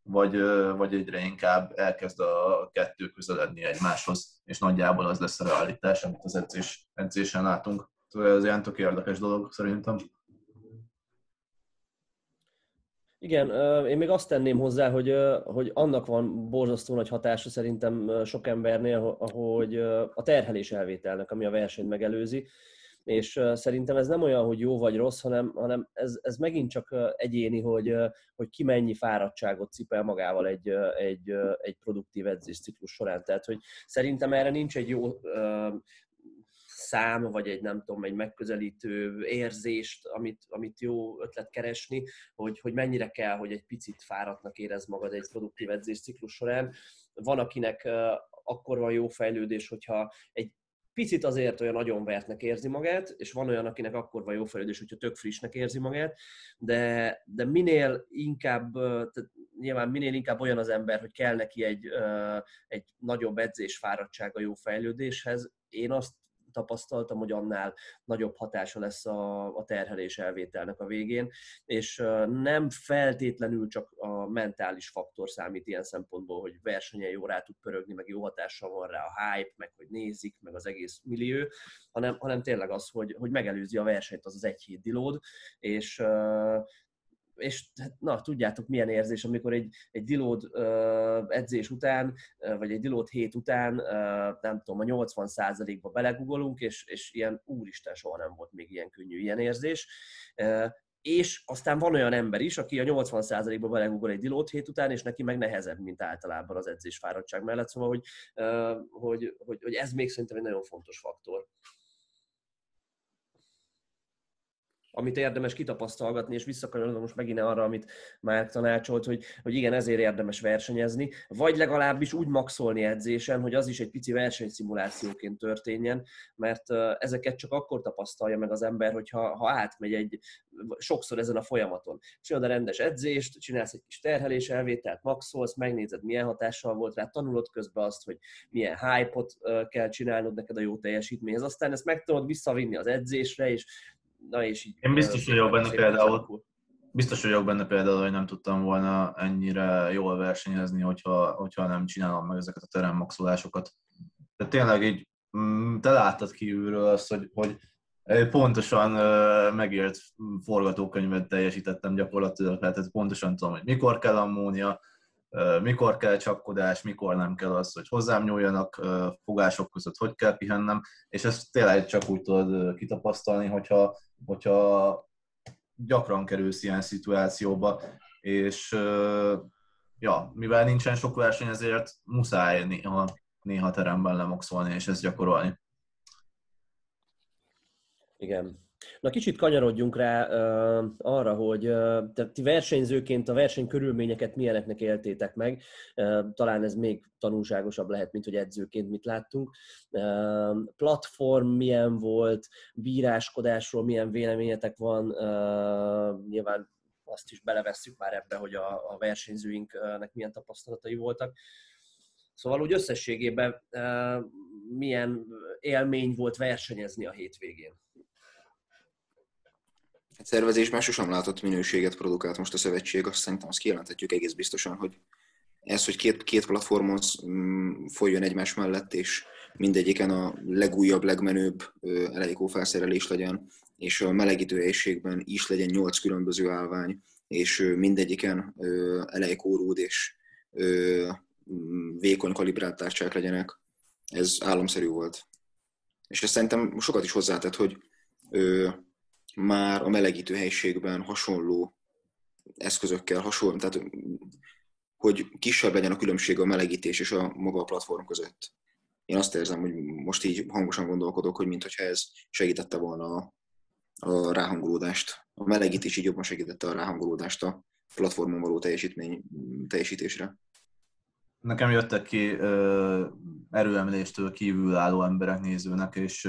vagy, vagy egyre inkább elkezd a kettő közeledni egymáshoz, és nagyjából az lesz a realitás, amit az edzés, edzésen látunk. Ez ilyen tök érdekes dolog szerintem. Igen, én még azt tenném hozzá, hogy, hogy annak van borzasztó nagy hatása szerintem sok embernél, hogy a terhelés elvételnek, ami a versenyt megelőzi és szerintem ez nem olyan, hogy jó vagy rossz, hanem, hanem ez, ez megint csak egyéni, hogy, hogy ki mennyi fáradtságot cipel magával egy, egy, egy produktív edzésciklus során. Tehát, hogy szerintem erre nincs egy jó szám, vagy egy nem tudom, egy megközelítő érzést, amit, amit jó ötlet keresni, hogy, hogy mennyire kell, hogy egy picit fáradtnak érez magad egy produktív edzésciklus során. Van, akinek akkor van jó fejlődés, hogyha egy picit azért olyan nagyon vertnek érzi magát, és van olyan, akinek akkor van jó fejlődés, hogyha tök frissnek érzi magát, de, de minél inkább, tehát nyilván minél inkább olyan az ember, hogy kell neki egy, egy nagyobb edzés fáradtsága jó fejlődéshez, én azt tapasztaltam, hogy annál nagyobb hatása lesz a, a terhelés elvételnek a végén, és nem feltétlenül csak a mentális faktor számít ilyen szempontból, hogy versenyen jó rá tud pörögni, meg jó hatással van rá a hype, meg hogy nézik, meg az egész millió, hanem, hanem tényleg az, hogy, hogy megelőzi a versenyt az az egy hét dilód, és és hát, na, tudjátok milyen érzés, amikor egy, egy dilód uh, edzés után, uh, vagy egy dilód hét után, uh, nem tudom, a 80%-ba belegugolunk, és, és ilyen úristen, soha nem volt még ilyen könnyű ilyen érzés. Uh, és aztán van olyan ember is, aki a 80%-ba belegugol egy dilót hét után, és neki meg nehezebb, mint általában az edzés fáradtság mellett. Szóval, hogy, hogy, hogy, hogy ez még szerintem egy nagyon fontos faktor. Amit érdemes kitapasztalgatni, és visszakanyarodom most megint arra, amit már tanácsolt, hogy, hogy igen, ezért érdemes versenyezni, vagy legalábbis úgy maxolni edzésen, hogy az is egy pici versenyszimulációként történjen, mert ezeket csak akkor tapasztalja meg az ember, hogyha ha átmegy egy, sokszor ezen a folyamaton. Csinálod a rendes edzést, csinálsz egy kis terhelés elvételt, maxolsz, megnézed, milyen hatással volt rá, tanulod közben azt, hogy milyen hype-ot kell csinálnod neked a jó teljesítményhez. Aztán ezt meg tudod visszavinni az edzésre, és na és így... Én biztos vagyok benne például, biztos vagyok benne például, hogy nem tudtam volna ennyire jól versenyezni, hogyha, hogyha nem csinálom meg ezeket a teremmaxolásokat. De tényleg így mm, te láttad kívülről azt, hogy, hogy pontosan megért forgatókönyvet teljesítettem gyakorlatilag, tehát pontosan tudom, hogy mikor kell ammónia, mikor kell csapkodás, mikor nem kell az, hogy hozzám nyúljanak fogások között, hogy kell pihennem, és ezt tényleg csak úgy tudod kitapasztalni, hogyha, hogyha gyakran kerülsz ilyen szituációba, és ja, mivel nincsen sok verseny, ezért muszáj néha, néha teremben lemoxolni és ezt gyakorolni. Igen. Na kicsit kanyarodjunk rá uh, arra, hogy uh, tehát ti versenyzőként a verseny körülményeket milyeneknek éltétek meg. Uh, talán ez még tanulságosabb lehet, mint hogy edzőként mit láttunk. Uh, platform milyen volt, bíráskodásról milyen véleményetek van, uh, nyilván azt is belevesszük már ebbe, hogy a, a versenyzőinknek milyen tapasztalatai voltak. Szóval úgy összességében milyen élmény volt versenyezni a hétvégén? Hát szervezésben sosem látott minőséget produkált most a szövetség, azt szerintem azt kijelenthetjük egész biztosan, hogy ez, hogy két, két platformon mm, folyjon egymás mellett, és mindegyiken a legújabb, legmenőbb elejékó felszerelés legyen, és a melegítő helységben is legyen nyolc különböző állvány, és mindegyiken elejkórúd és mm, vékony kalibrált tárcsák legyenek. Ez államszerű volt. És ezt szerintem sokat is hozzátett, hogy már a melegítő helységben hasonló eszközökkel, hasonló, tehát hogy kisebb legyen a különbség a melegítés és a maga a platform között. Én azt érzem, hogy most így hangosan gondolkodok, hogy mintha ez segítette volna a, a ráhangolódást. A melegítés így jobban segítette a ráhangolódást a platformon való teljesítmény, teljesítésre. Nekem jöttek ki erőemléstől kívülálló emberek nézőnek, és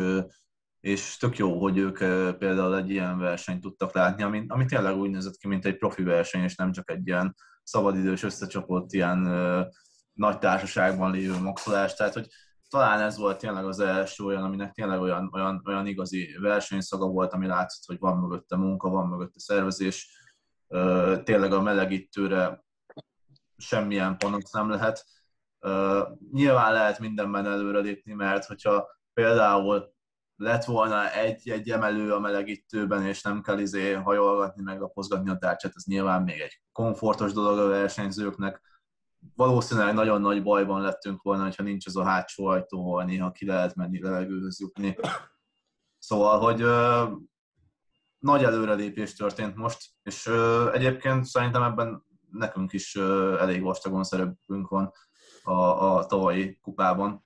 és tök jó, hogy ők például egy ilyen versenyt tudtak látni, ami, ami tényleg úgy nézett ki, mint egy profi verseny, és nem csak egy ilyen szabadidős összecsapott ilyen ö, nagy társaságban lévő maxolás. Tehát, hogy talán ez volt tényleg az első olyan, aminek tényleg olyan, olyan, olyan igazi versenyszaga volt, ami látszott, hogy van mögötte munka, van mögötte szervezés. Ö, tényleg a melegítőre semmilyen panasz nem lehet. Ö, nyilván lehet mindenben előrelépni, mert hogyha például lett volna egy, egy emelő a melegítőben, és nem kell izé hajolgatni, meg lapozgatni a tárcsát, ez nyilván még egy komfortos dolog a versenyzőknek. Valószínűleg nagyon nagy bajban lettünk volna, ha nincs az a hátsó ajtó, ahol néha ki lehet menni, levegőhöz jutni. Szóval, hogy ö, nagy előrelépés történt most, és ö, egyébként szerintem ebben nekünk is ö, elég vastagon szerepünk van a, a tavalyi kupában,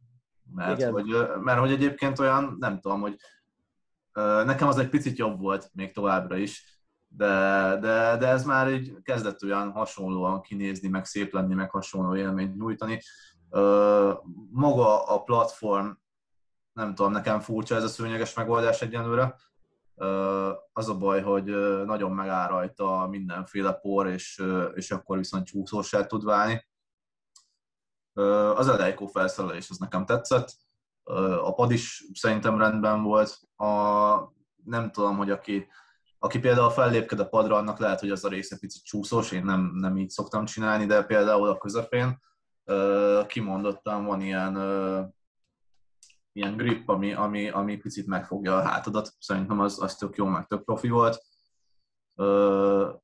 mert hogy, mert hogy egyébként olyan, nem tudom, hogy nekem az egy picit jobb volt még továbbra is, de, de, de ez már így kezdett olyan hasonlóan kinézni, meg szép lenni, meg hasonló élményt nyújtani. Maga a platform, nem tudom, nekem furcsa ez a szőnyeges megoldás egyenlőre. Az a baj, hogy nagyon megáll rajta mindenféle por, és, és akkor viszont csúszósá tud válni. Az elejkó felszerelés az nekem tetszett, a pad is szerintem rendben volt. A, nem tudom, hogy aki, aki például fellépked a padra, annak lehet, hogy az a része picit csúszós, én nem, nem így szoktam csinálni, de például a közepén kimondottan van ilyen, ilyen grip, ami, ami, ami picit megfogja a hátadat. Szerintem az, az tök jó, meg tök profi volt.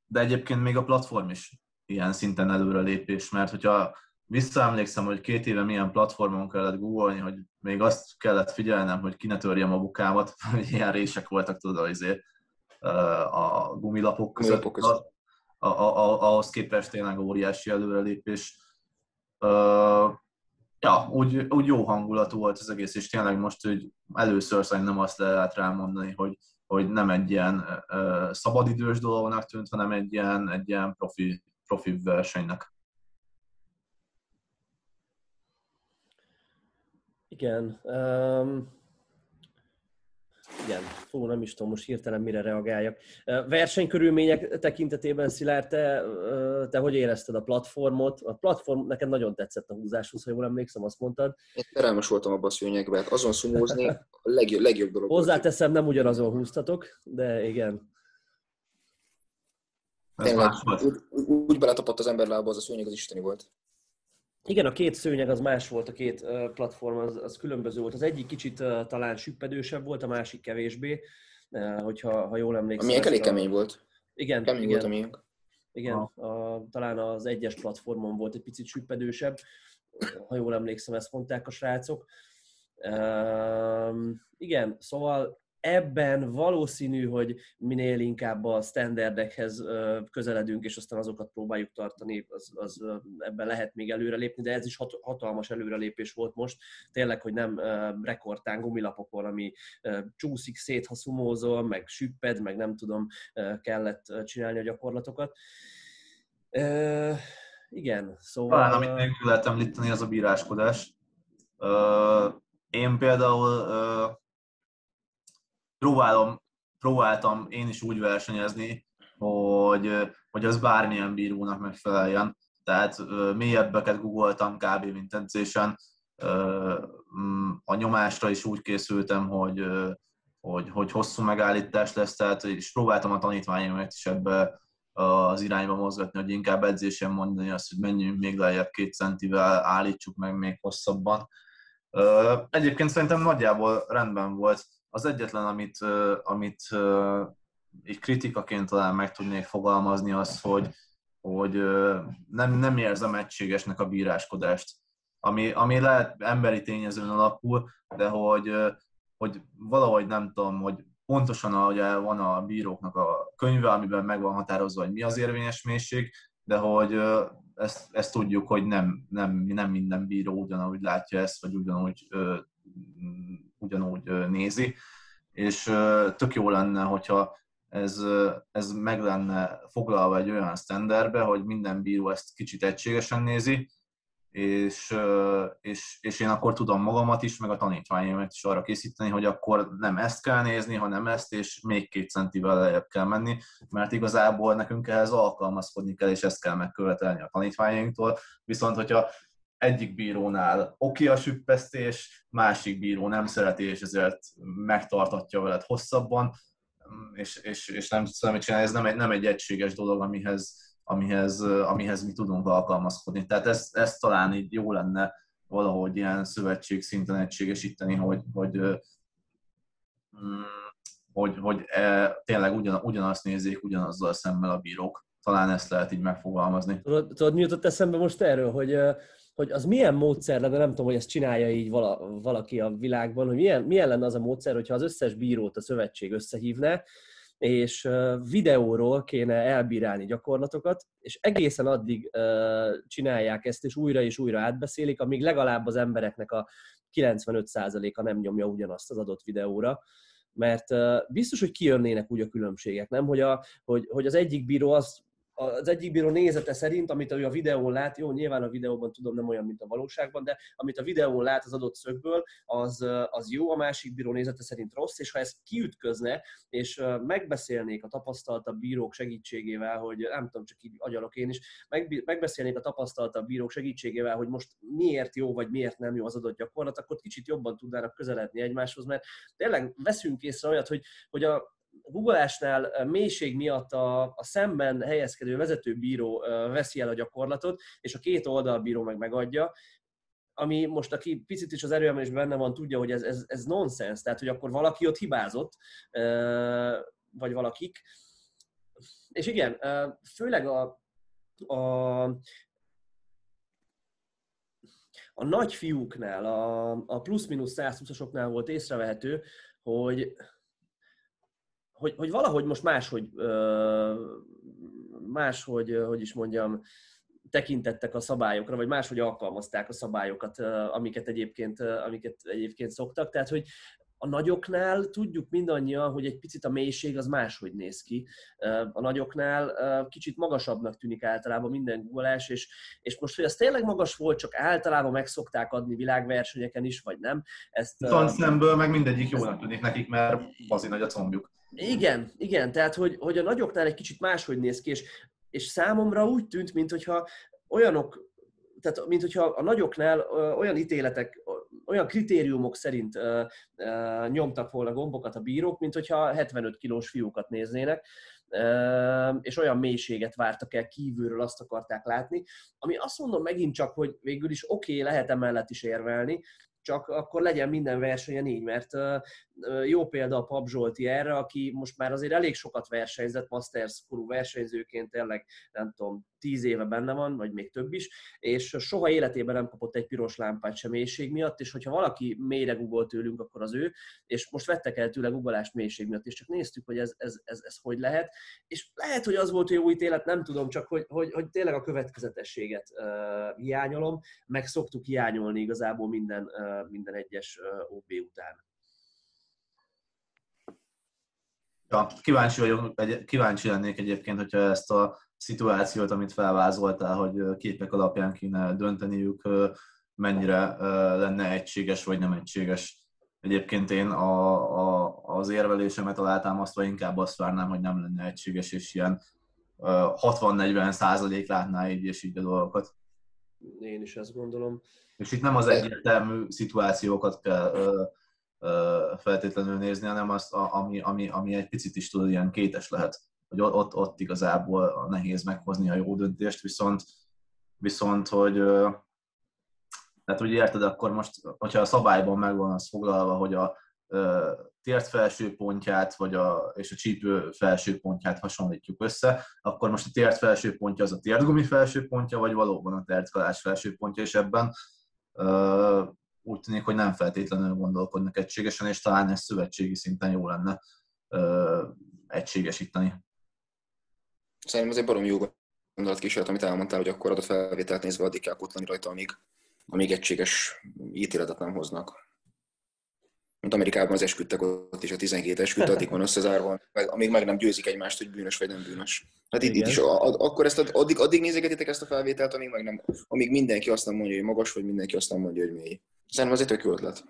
De egyébként még a platform is ilyen szinten előrelépés, mert hogyha visszaemlékszem, hogy két éve milyen platformon kellett googolni, hogy még azt kellett figyelnem, hogy ki ne törjem a bukámat, hogy ilyen rések voltak, tudod, azért a gumilapok között. Gumilapok között. A, a, a, ahhoz képest tényleg óriási előrelépés. Uh, ja, úgy, úgy jó hangulatú volt az egész, és tényleg most hogy először szerintem azt lehet rámondani, hogy, hogy nem egy ilyen uh, szabadidős dolognak tűnt, hanem egy ilyen, egy ilyen profi, profi versenynek. Igen. Um, igen, fú, nem is tudom most hirtelen mire reagáljak. Versenykörülmények tekintetében, Szilárd, te, te hogy érezted a platformot? A platform neked nagyon tetszett a húzáshoz, ha jól emlékszem, azt mondtad. Én terelmes voltam abban a szőnyegben, hát azon szumózni a legjobb, legjobb dolog. Hozzáteszem, nem ugyanazon húztatok, de igen. Tényleg, úgy, úgy beletapadt az ember lába, az a szőnyeg az isteni volt. Igen, a két szőnyeg az más volt, a két platform az, az különböző volt. Az egyik kicsit talán süppedősebb volt, a másik kevésbé, hogyha ha jól emlékszem. Ami elég kemény volt. Igen, kemény igen. volt a miénk. Igen, a, talán az egyes platformon volt egy picit süppedősebb, ha jól emlékszem, ezt mondták a srácok. Uh, igen, szóval ebben valószínű, hogy minél inkább a standardekhez közeledünk, és aztán azokat próbáljuk tartani, az, az ebben lehet még előrelépni, de ez is hatalmas előrelépés volt most. Tényleg, hogy nem rekordtán gumilapokon, ami csúszik szét, ha szumózol, meg süpped, meg nem tudom, kellett csinálni a gyakorlatokat. igen, szóval... Talán, amit még lehet említeni, az a bíráskodás. Én például próbálom, próbáltam én is úgy versenyezni, hogy, hogy az bármilyen bírónak megfeleljen. tehát mélyebbeket googoltam kb. mint edzésen. Mm, a nyomásra is úgy készültem, hogy, hogy, hogy hosszú megállítás lesz, tehát és próbáltam a tanítványomat is ebbe az irányba mozgatni, hogy inkább edzésen mondani azt, hogy menjünk még lejjebb két centivel, állítsuk meg még hosszabban. Egyébként szerintem nagyjából rendben volt. Az egyetlen, amit, amit egy kritikaként talán meg tudnék fogalmazni, az, hogy, hogy nem, nem érzem egységesnek a bíráskodást. Ami, ami lehet emberi tényezőn alapul, de hogy, hogy valahogy nem tudom, hogy pontosan ugye van a bíróknak a könyve, amiben meg van határozva, hogy mi az érvényes mélység, de hogy ezt, ezt tudjuk, hogy nem, nem, nem minden bíró ugyanúgy látja ezt, vagy ugyanúgy, ugyanúgy nézi. És tök jó lenne, hogyha ez, ez meg lenne foglalva egy olyan standardbe, hogy minden bíró ezt kicsit egységesen nézi, és, és, és én akkor tudom magamat is, meg a tanítványomat is arra készíteni, hogy akkor nem ezt kell nézni, hanem ezt, és még két centivel lejjebb kell menni, mert igazából nekünk ehhez alkalmazkodni kell, és ezt kell megkövetelni a tanítványainktól. Viszont, hogyha egyik bírónál oké a süppesztés, másik bíró nem szereti, és ezért megtartatja veled hosszabban, és, és, és nem tudsz mit csinálni, ez nem egy, nem egy egységes dolog, amihez, amihez, amihez mi tudunk alkalmazkodni. Tehát ez, ez talán így jó lenne valahogy ilyen szövetség szinten egységesíteni, hogy, hogy, mm, hogy, hogy e, tényleg ugyan, ugyanazt nézzék ugyanazzal szemmel a bírók. Talán ezt lehet így megfogalmazni. Tudod, tudod mi jutott eszembe most erről, hogy, hogy az milyen módszer lenne, nem tudom, hogy ezt csinálja így vala, valaki a világban, hogy milyen, milyen lenne az a módszer, hogyha az összes bírót a szövetség összehívne, és videóról kéne elbírálni gyakorlatokat, és egészen addig csinálják ezt, és újra és újra átbeszélik, amíg legalább az embereknek a 95%-a nem nyomja ugyanazt az adott videóra, mert biztos, hogy kijönnének úgy a különbségek, nem? Hogy, a, hogy, hogy az egyik bíró azt az egyik bíró nézete szerint, amit ő a videón lát, jó, nyilván a videóban tudom nem olyan, mint a valóságban, de amit a videón lát az adott szögből, az, az jó, a másik bíró nézete szerint rossz, és ha ez kiütközne, és megbeszélnék a tapasztaltabb bírók segítségével, hogy nem tudom, csak így agyalok én is, megbeszélnék a tapasztaltabb bírók segítségével, hogy most miért jó, vagy miért nem jó az adott gyakorlat, akkor kicsit jobban tudnának közeledni egymáshoz, mert tényleg veszünk észre olyat, hogy, hogy a, googleásnál mélység miatt a, a szemben helyezkedő vezetőbíró veszi el a gyakorlatot, és a két oldalbíró meg megadja, ami most, aki picit is az erőemelésben benne van, tudja, hogy ez, ez, ez nonsens, tehát hogy akkor valaki ott hibázott, vagy valakik. És igen, főleg a, a, a nagy fiúknál, a, a plusz-minusz 120-asoknál volt észrevehető, hogy hogy, hogy valahogy most máshogy, máshogy, hogy is mondjam, tekintettek a szabályokra, vagy máshogy alkalmazták a szabályokat, amiket egyébként, amiket egyébként szoktak. Tehát, hogy a nagyoknál tudjuk mindannyian, hogy egy picit a mélység az máshogy néz ki. A nagyoknál kicsit magasabbnak tűnik általában minden googleás, és, és most, hogy ez tényleg magas volt, csak általában meg szokták adni világversenyeken is, vagy nem. Ezt, szemből meg mindegyik jónak tűnik nekik, mert bazi nagy a combjuk. Igen, igen, tehát hogy, hogy a nagyoknál egy kicsit máshogy néz ki, és, és számomra úgy tűnt, mintha olyanok, tehát mint hogyha a nagyoknál olyan ítéletek, olyan kritériumok szerint ö, ö, nyomtak volna gombokat a bírók, mint hogyha 75 kilós fiúkat néznének, ö, és olyan mélységet vártak el kívülről, azt akarták látni, ami azt mondom megint csak, hogy végül is oké, okay, lehet emellett is érvelni, csak akkor legyen minden versenyen így, mert jó példa a Pap Zsolti erre, aki most már azért elég sokat versenyzett, Masters korú versenyzőként, tényleg nem tudom, tíz éve benne van, vagy még több is, és soha életében nem kapott egy piros lámpát sem mélység miatt, és hogyha valaki mélyre googol tőlünk, akkor az ő, és most vettek el tőle googolást mélység miatt, és csak néztük, hogy ez, ez, ez, ez hogy lehet, és lehet, hogy az volt jó ítélet, nem tudom, csak hogy, hogy, hogy tényleg a következetességet uh, hiányolom, meg szoktuk hiányolni igazából minden, uh, minden egyes uh, OB után. Ja, kíváncsi, vagyok, kíváncsi lennék egyébként, hogyha ezt a szituációt, amit felvázoltál, hogy képek alapján kéne dönteniük, mennyire lenne egységes vagy nem egységes. Egyébként én a, a, az érvelésemet alátámasztva inkább azt várnám, hogy nem lenne egységes, és ilyen 60-40 százalék látná így és így a dolgokat. Én is ezt gondolom. És itt nem az egyértelmű szituációkat kell ö, ö, feltétlenül nézni, hanem azt, ami, ami, ami egy picit is tud ilyen kétes lehet, hogy ott, ott igazából nehéz meghozni a jó döntést, viszont, viszont hogy tehát úgy érted, akkor most, hogyha a szabályban megvan az foglalva, hogy a tért felső pontját vagy a, és a csípő felső pontját hasonlítjuk össze, akkor most a tért felső pontja az a térdgumi felső pontja, vagy valóban a tertkalás felső pontja, és ebben uh, úgy tűnik, hogy nem feltétlenül gondolkodnak egységesen, és talán ez szövetségi szinten jó lenne uh, egységesíteni. Szerintem ez egy barom jó gondolatkísérlet, amit elmondtál, hogy akkor adott felvételt nézve addig kell kutlani rajta, amíg, amíg egységes ítéletet nem hoznak mint Amerikában az esküdtek ott is a 12 esküdt, addig van összezárva, meg, amíg meg nem győzik egymást, hogy bűnös vagy nem bűnös. Hát itt, itt is, a, a, akkor ezt, addig, addig nézegetitek ezt a felvételt, amíg, meg nem, amíg mindenki azt nem mondja, hogy magas, vagy mindenki azt nem mondja, hogy mély. Szerintem az egy tök jó ötlet.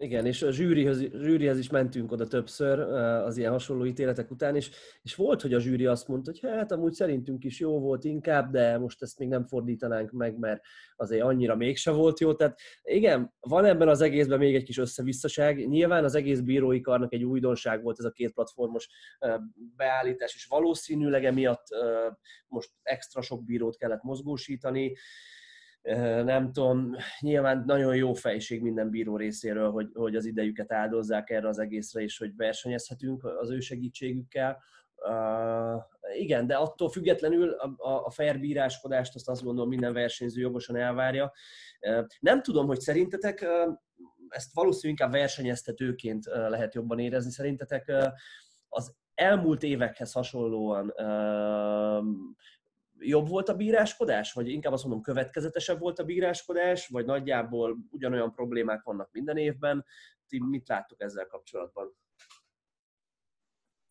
Igen, és a zsűrihez, zsűrihez is mentünk oda többször az ilyen hasonló ítéletek után, és, és volt, hogy a zsűri azt mondta, hogy hát amúgy szerintünk is jó volt inkább, de most ezt még nem fordítanánk meg, mert azért annyira mégse volt jó. Tehát igen, van ebben az egészben még egy kis összevisszaság. Nyilván az egész bírói karnak egy újdonság volt ez a két platformos beállítás, és valószínűleg emiatt most extra sok bírót kellett mozgósítani nem tudom, nyilván nagyon jó fejség minden bíró részéről, hogy, hogy az idejüket áldozzák erre az egészre, és hogy versenyezhetünk az ő segítségükkel. Uh, igen, de attól függetlenül a, a, a fair bíráskodást azt azt gondolom minden versenyző jogosan elvárja. Uh, nem tudom, hogy szerintetek uh, ezt valószínűleg inkább versenyeztetőként uh, lehet jobban érezni. Szerintetek uh, az elmúlt évekhez hasonlóan jobb volt a bíráskodás, vagy inkább azt mondom, következetesebb volt a bíráskodás, vagy nagyjából ugyanolyan problémák vannak minden évben. Ti mit láttok ezzel kapcsolatban?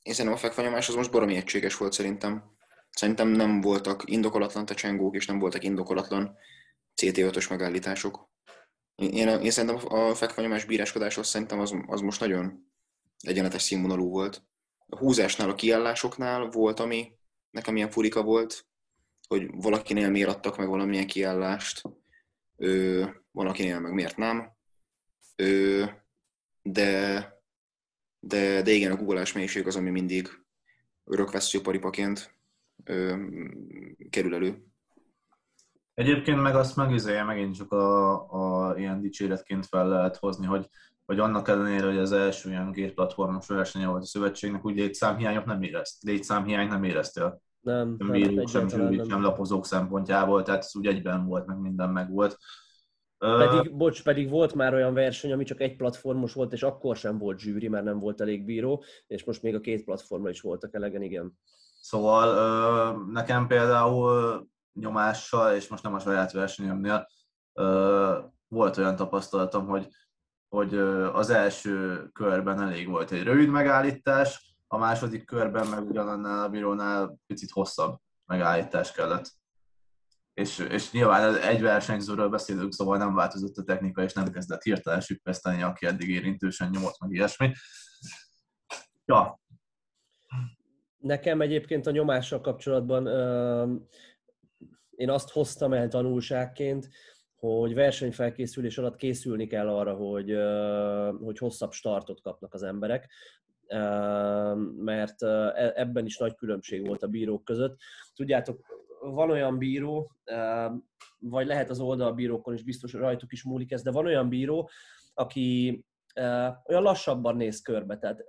Én szerintem a fekvanyomás az most baromi egységes volt szerintem. Szerintem nem voltak indokolatlan tecsengók, és nem voltak indokolatlan CT5-ös megállítások. Én, én szerintem a fekvanyomás bíráskodáshoz szerintem az, az most nagyon egyenetes színvonalú volt. A húzásnál, a kiállásoknál volt, ami nekem ilyen furika volt, hogy valakinél miért adtak meg valamilyen kiállást, ö, valakinél meg miért nem. Ö, de, de, de igen, a googleás mélység az, ami mindig örökvesző paripaként ö, kerül elő. Egyébként meg azt megüzelje megint csak a, a ilyen dicséretként fel lehet hozni, hogy, hogy annak ellenére, hogy az első ilyen két platformos versenye volt a szövetségnek, úgy létszámhiányok nem érezt, létszámhiány nem éreztél nem, nem bírók, sem zsűrik, sem lapozók szempontjából, tehát ez úgy egyben volt, meg minden meg volt. Pedig, uh, bocs, pedig volt már olyan verseny, ami csak egy platformos volt, és akkor sem volt zsűri, mert nem volt elég bíró, és most még a két platformra is voltak elegen, igen. Szóval uh, nekem például nyomással, és most nem a saját versenyemnél, uh, volt olyan tapasztalatom, hogy, hogy az első körben elég volt egy rövid megállítás, a második körben meg ugyanannál a bírónál picit hosszabb megállítás kellett. És, és nyilván egy versenyzőről beszélünk, szóval nem változott a technika, és nem kezdett hirtelen süppeszteni, aki eddig érintősen nyomott, meg ilyesmi. Ja. Nekem egyébként a nyomással kapcsolatban uh, én azt hoztam el tanulságként, hogy versenyfelkészülés alatt készülni kell arra, hogy, hogy hosszabb startot kapnak az emberek mert e, ebben is nagy különbség volt a bírók között. Tudjátok, van olyan bíró, vagy lehet az oldalbírókon is biztos rajtuk is múlik ez, de van olyan bíró, aki olyan lassabban néz körbe, tehát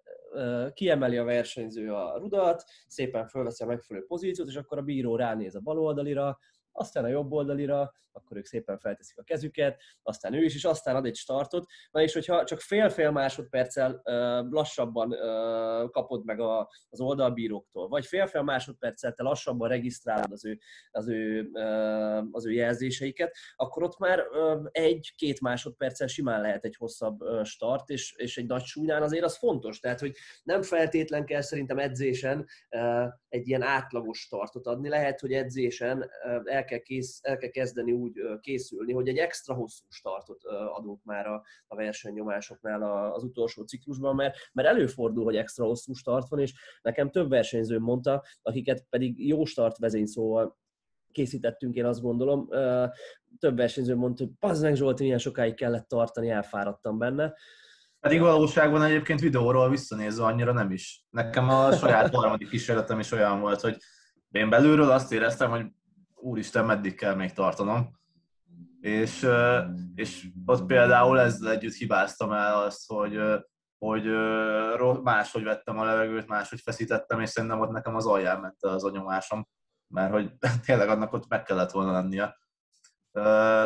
kiemeli a versenyző a rudat, szépen fölveszi a megfelelő pozíciót, és akkor a bíró ránéz a bal oldalira, aztán a jobb oldalira, akkor ők szépen felteszik a kezüket, aztán ő is, és aztán ad egy startot. Na és hogyha csak fél-fél másodperccel lassabban kapod meg a, az oldalbíróktól, vagy fél-fél másodperccel te lassabban regisztrálod az ő, az ő, az ő jelzéseiket, akkor ott már egy-két másodperccel simán lehet egy hosszabb start, és, és egy nagy súlynál azért az fontos. Tehát, hogy nem feltétlen kell szerintem edzésen egy ilyen átlagos startot adni. Lehet, hogy edzésen el kell, kész, el kell kezdeni úgy készülni, hogy egy extra hosszú startot adunk már a, a versenynyomásoknál az utolsó ciklusban, mert, mert előfordul, hogy extra hosszú start van, és nekem több versenyző mondta, akiket pedig jó start vezényszóval készítettünk, én azt gondolom. Több versenyző mondta, hogy pazd meg Zsolti, milyen sokáig kellett tartani, elfáradtam benne. Pedig valóságban egyébként videóról visszanézve annyira nem is. Nekem a saját harmadik kísérletem is olyan volt, hogy én belülről azt éreztem, hogy úristen, meddig kell még tartanom. És, és ott például ezzel együtt hibáztam el azt, hogy, hogy máshogy vettem a levegőt, máshogy feszítettem, és szerintem ott nekem az alján ment az a nyomásom, mert hogy tényleg annak ott meg kellett volna lennie.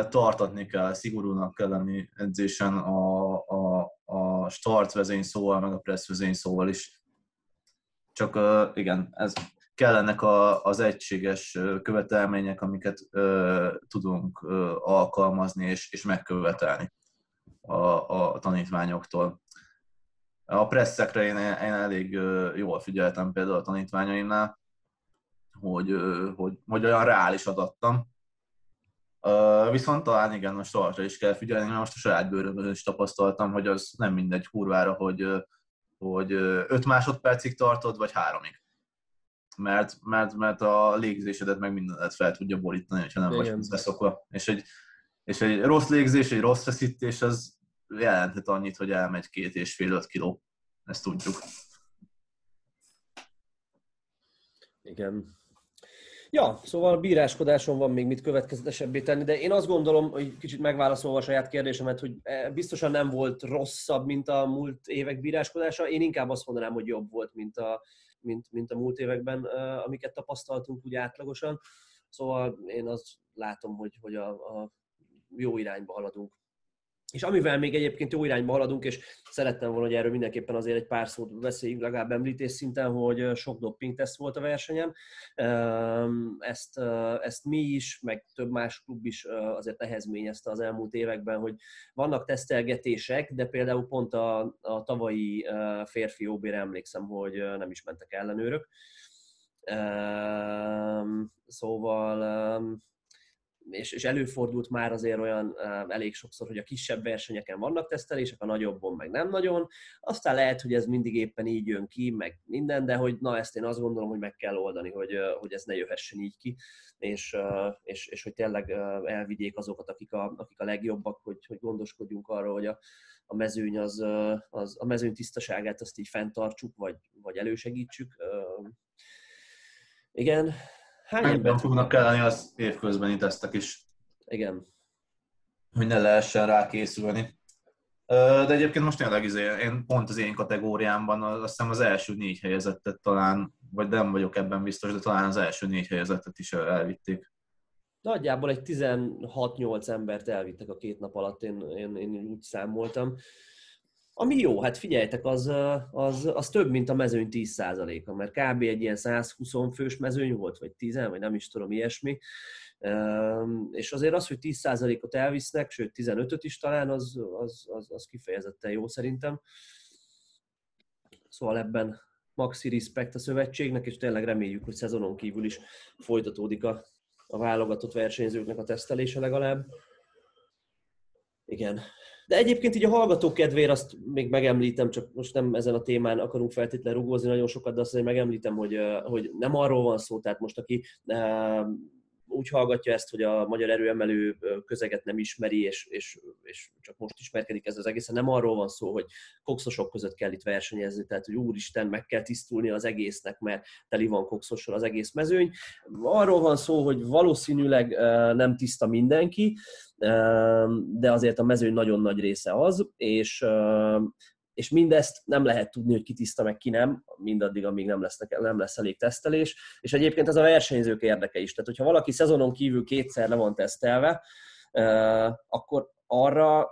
Tartatni kell, szigorúnak kell lenni edzésen a, a, a start vezényszóval, meg a press vezényszóval is. Csak igen, ez kellenek a, az egységes követelmények, amiket ö, tudunk ö, alkalmazni és, és megkövetelni a, a tanítványoktól. A presszekre én, én elég jól figyeltem például a tanítványaimnál, hogy, hogy, hogy olyan reális adattam. Viszont talán igen, most arra is kell figyelni, mert most a saját bőrömön is tapasztaltam, hogy az nem mindegy kurvára, hogy, hogy 5 másodpercig tartod, vagy háromig mert, mert, mert a légzésedet meg mindenet fel tudja borítani, ha nem Igen. vagy beszokva. És egy, és egy rossz légzés, egy rossz feszítés, az jelenthet annyit, hogy elmegy két és fél öt kiló. Ezt tudjuk. Igen. Ja, szóval a bíráskodáson van még mit következetesebbé tenni, de én azt gondolom, hogy kicsit megválaszolva a saját kérdésemet, hogy eh, biztosan nem volt rosszabb, mint a múlt évek bíráskodása. Én inkább azt mondanám, hogy jobb volt, mint a, mint, mint a múlt években, amiket tapasztaltunk úgy átlagosan. Szóval én azt látom, hogy, hogy a, a jó irányba haladunk. És amivel még egyébként jó irányba haladunk, és szerettem volna, hogy erről mindenképpen azért egy pár szót beszéljünk, legalább említés szinten, hogy sok doping teszt volt a versenyem. Ezt, ezt mi is, meg több más klub is azért nehezményezte az elmúlt években, hogy vannak tesztelgetések, de például pont a, a tavalyi férfi ob emlékszem, hogy nem is mentek ellenőrök. Szóval és, és előfordult már azért olyan elég sokszor, hogy a kisebb versenyeken vannak tesztelések, a nagyobbon meg nem nagyon. Aztán lehet, hogy ez mindig éppen így jön ki, meg minden, de hogy na ezt én azt gondolom, hogy meg kell oldani, hogy, hogy ez ne jöhessen így ki, és, és, és hogy tényleg elvigyék azokat, akik a, akik a legjobbak, hogy, hogy gondoskodjunk arról, hogy a, a mezőny az, az, a mezőny tisztaságát azt így fenntartsuk, vagy, vagy elősegítsük. Igen, Hány Mennyiben fognak kelleni az évközbeni tesztek is? Igen. Hogy ne lehessen rá készülni. De egyébként most tényleg izé, én pont az én kategóriámban azt hiszem az első négy helyezettet talán, vagy nem vagyok ebben biztos, de talán az első négy helyezettet is elvitték. Nagyjából egy 16-8 embert elvittek a két nap alatt, én, én, én úgy számoltam. Ami jó, hát figyeljetek, az, az, az több, mint a mezőny 10%-a, mert kb. egy ilyen 120 fős mezőny volt, vagy 10, vagy nem is tudom, ilyesmi. És azért az, hogy 10%-ot elvisznek, sőt 15-öt is talán, az, az, az, az kifejezetten jó szerintem. Szóval ebben maxi respekt a szövetségnek, és tényleg reméljük, hogy szezonon kívül is folytatódik a, a válogatott versenyzőknek a tesztelése legalább. Igen, de egyébként így a hallgatók kedvéért azt még megemlítem, csak most nem ezen a témán akarunk feltétlenül rugózni nagyon sokat, de azt azért megemlítem, hogy, hogy nem arról van szó, tehát most aki úgy hallgatja ezt, hogy a magyar erőemelő közeget nem ismeri, és, és, és csak most ismerkedik ez az egész. Nem arról van szó, hogy kokszosok között kell itt versenyezni, tehát hogy úristen, meg kell tisztulni az egésznek, mert teli van kokszossal az egész mezőny. Arról van szó, hogy valószínűleg nem tiszta mindenki, de azért a mezőny nagyon nagy része az, és és mindezt nem lehet tudni, hogy ki tiszta, meg ki nem, mindaddig, amíg nem lesz, nem lesz elég tesztelés. És egyébként ez a versenyzők érdeke is. Tehát, hogyha valaki szezonon kívül kétszer le van tesztelve, akkor arra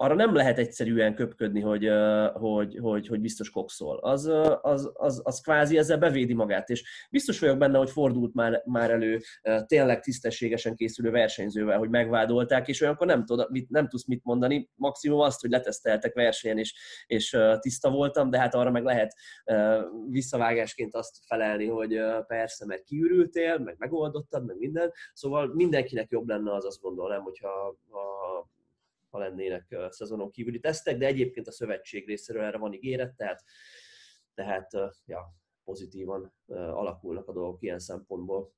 arra nem lehet egyszerűen köpködni, hogy, hogy, hogy, hogy biztos kokszol. Az, az, az, az kvázi ezzel bevédi magát, és biztos vagyok benne, hogy fordult már, már elő tényleg tisztességesen készülő versenyzővel, hogy megvádolták, és olyankor nem, tud, mit, nem tudsz mit mondani, maximum azt, hogy leteszteltek versenyen, és, és tiszta voltam, de hát arra meg lehet visszavágásként azt felelni, hogy persze, mert kiürültél, meg megoldottad, meg minden, szóval mindenkinek jobb lenne az, azt gondolom, hogyha ha ha lennének szezonon kívüli tesztek, de egyébként a szövetség részéről erre van ígéret, tehát, tehát ja, pozitívan alakulnak a dolgok ilyen szempontból.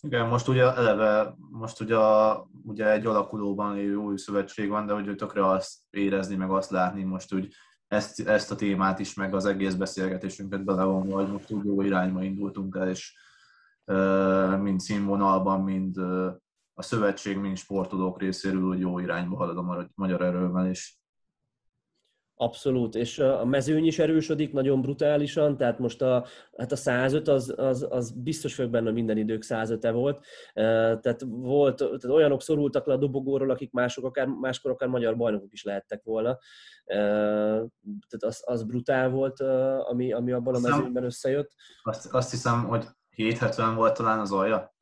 Igen, most ugye eleve, most ugye, ugye egy alakulóban lévő új szövetség van, de hogy tökre azt érezni, meg azt látni most úgy ezt, ezt a témát is, meg az egész beszélgetésünket belevonva, hogy most úgy jó irányba indultunk el, és mind színvonalban, mind a szövetség, mint sportolók részéről hogy jó irányba halad a magyar erővelés. Abszolút, és a mezőny is erősödik nagyon brutálisan, tehát most a, hát a 105 az, az, az biztos vagyok benne, minden idők 105 -e volt. Tehát, volt, tehát olyanok szorultak le a dobogóról, akik mások akár, máskor akár magyar bajnokok is lehettek volna. Tehát az, az brutál volt, ami, ami abban a mezőnyben összejött. Azt, azt hiszem, hogy 770 volt talán az alja,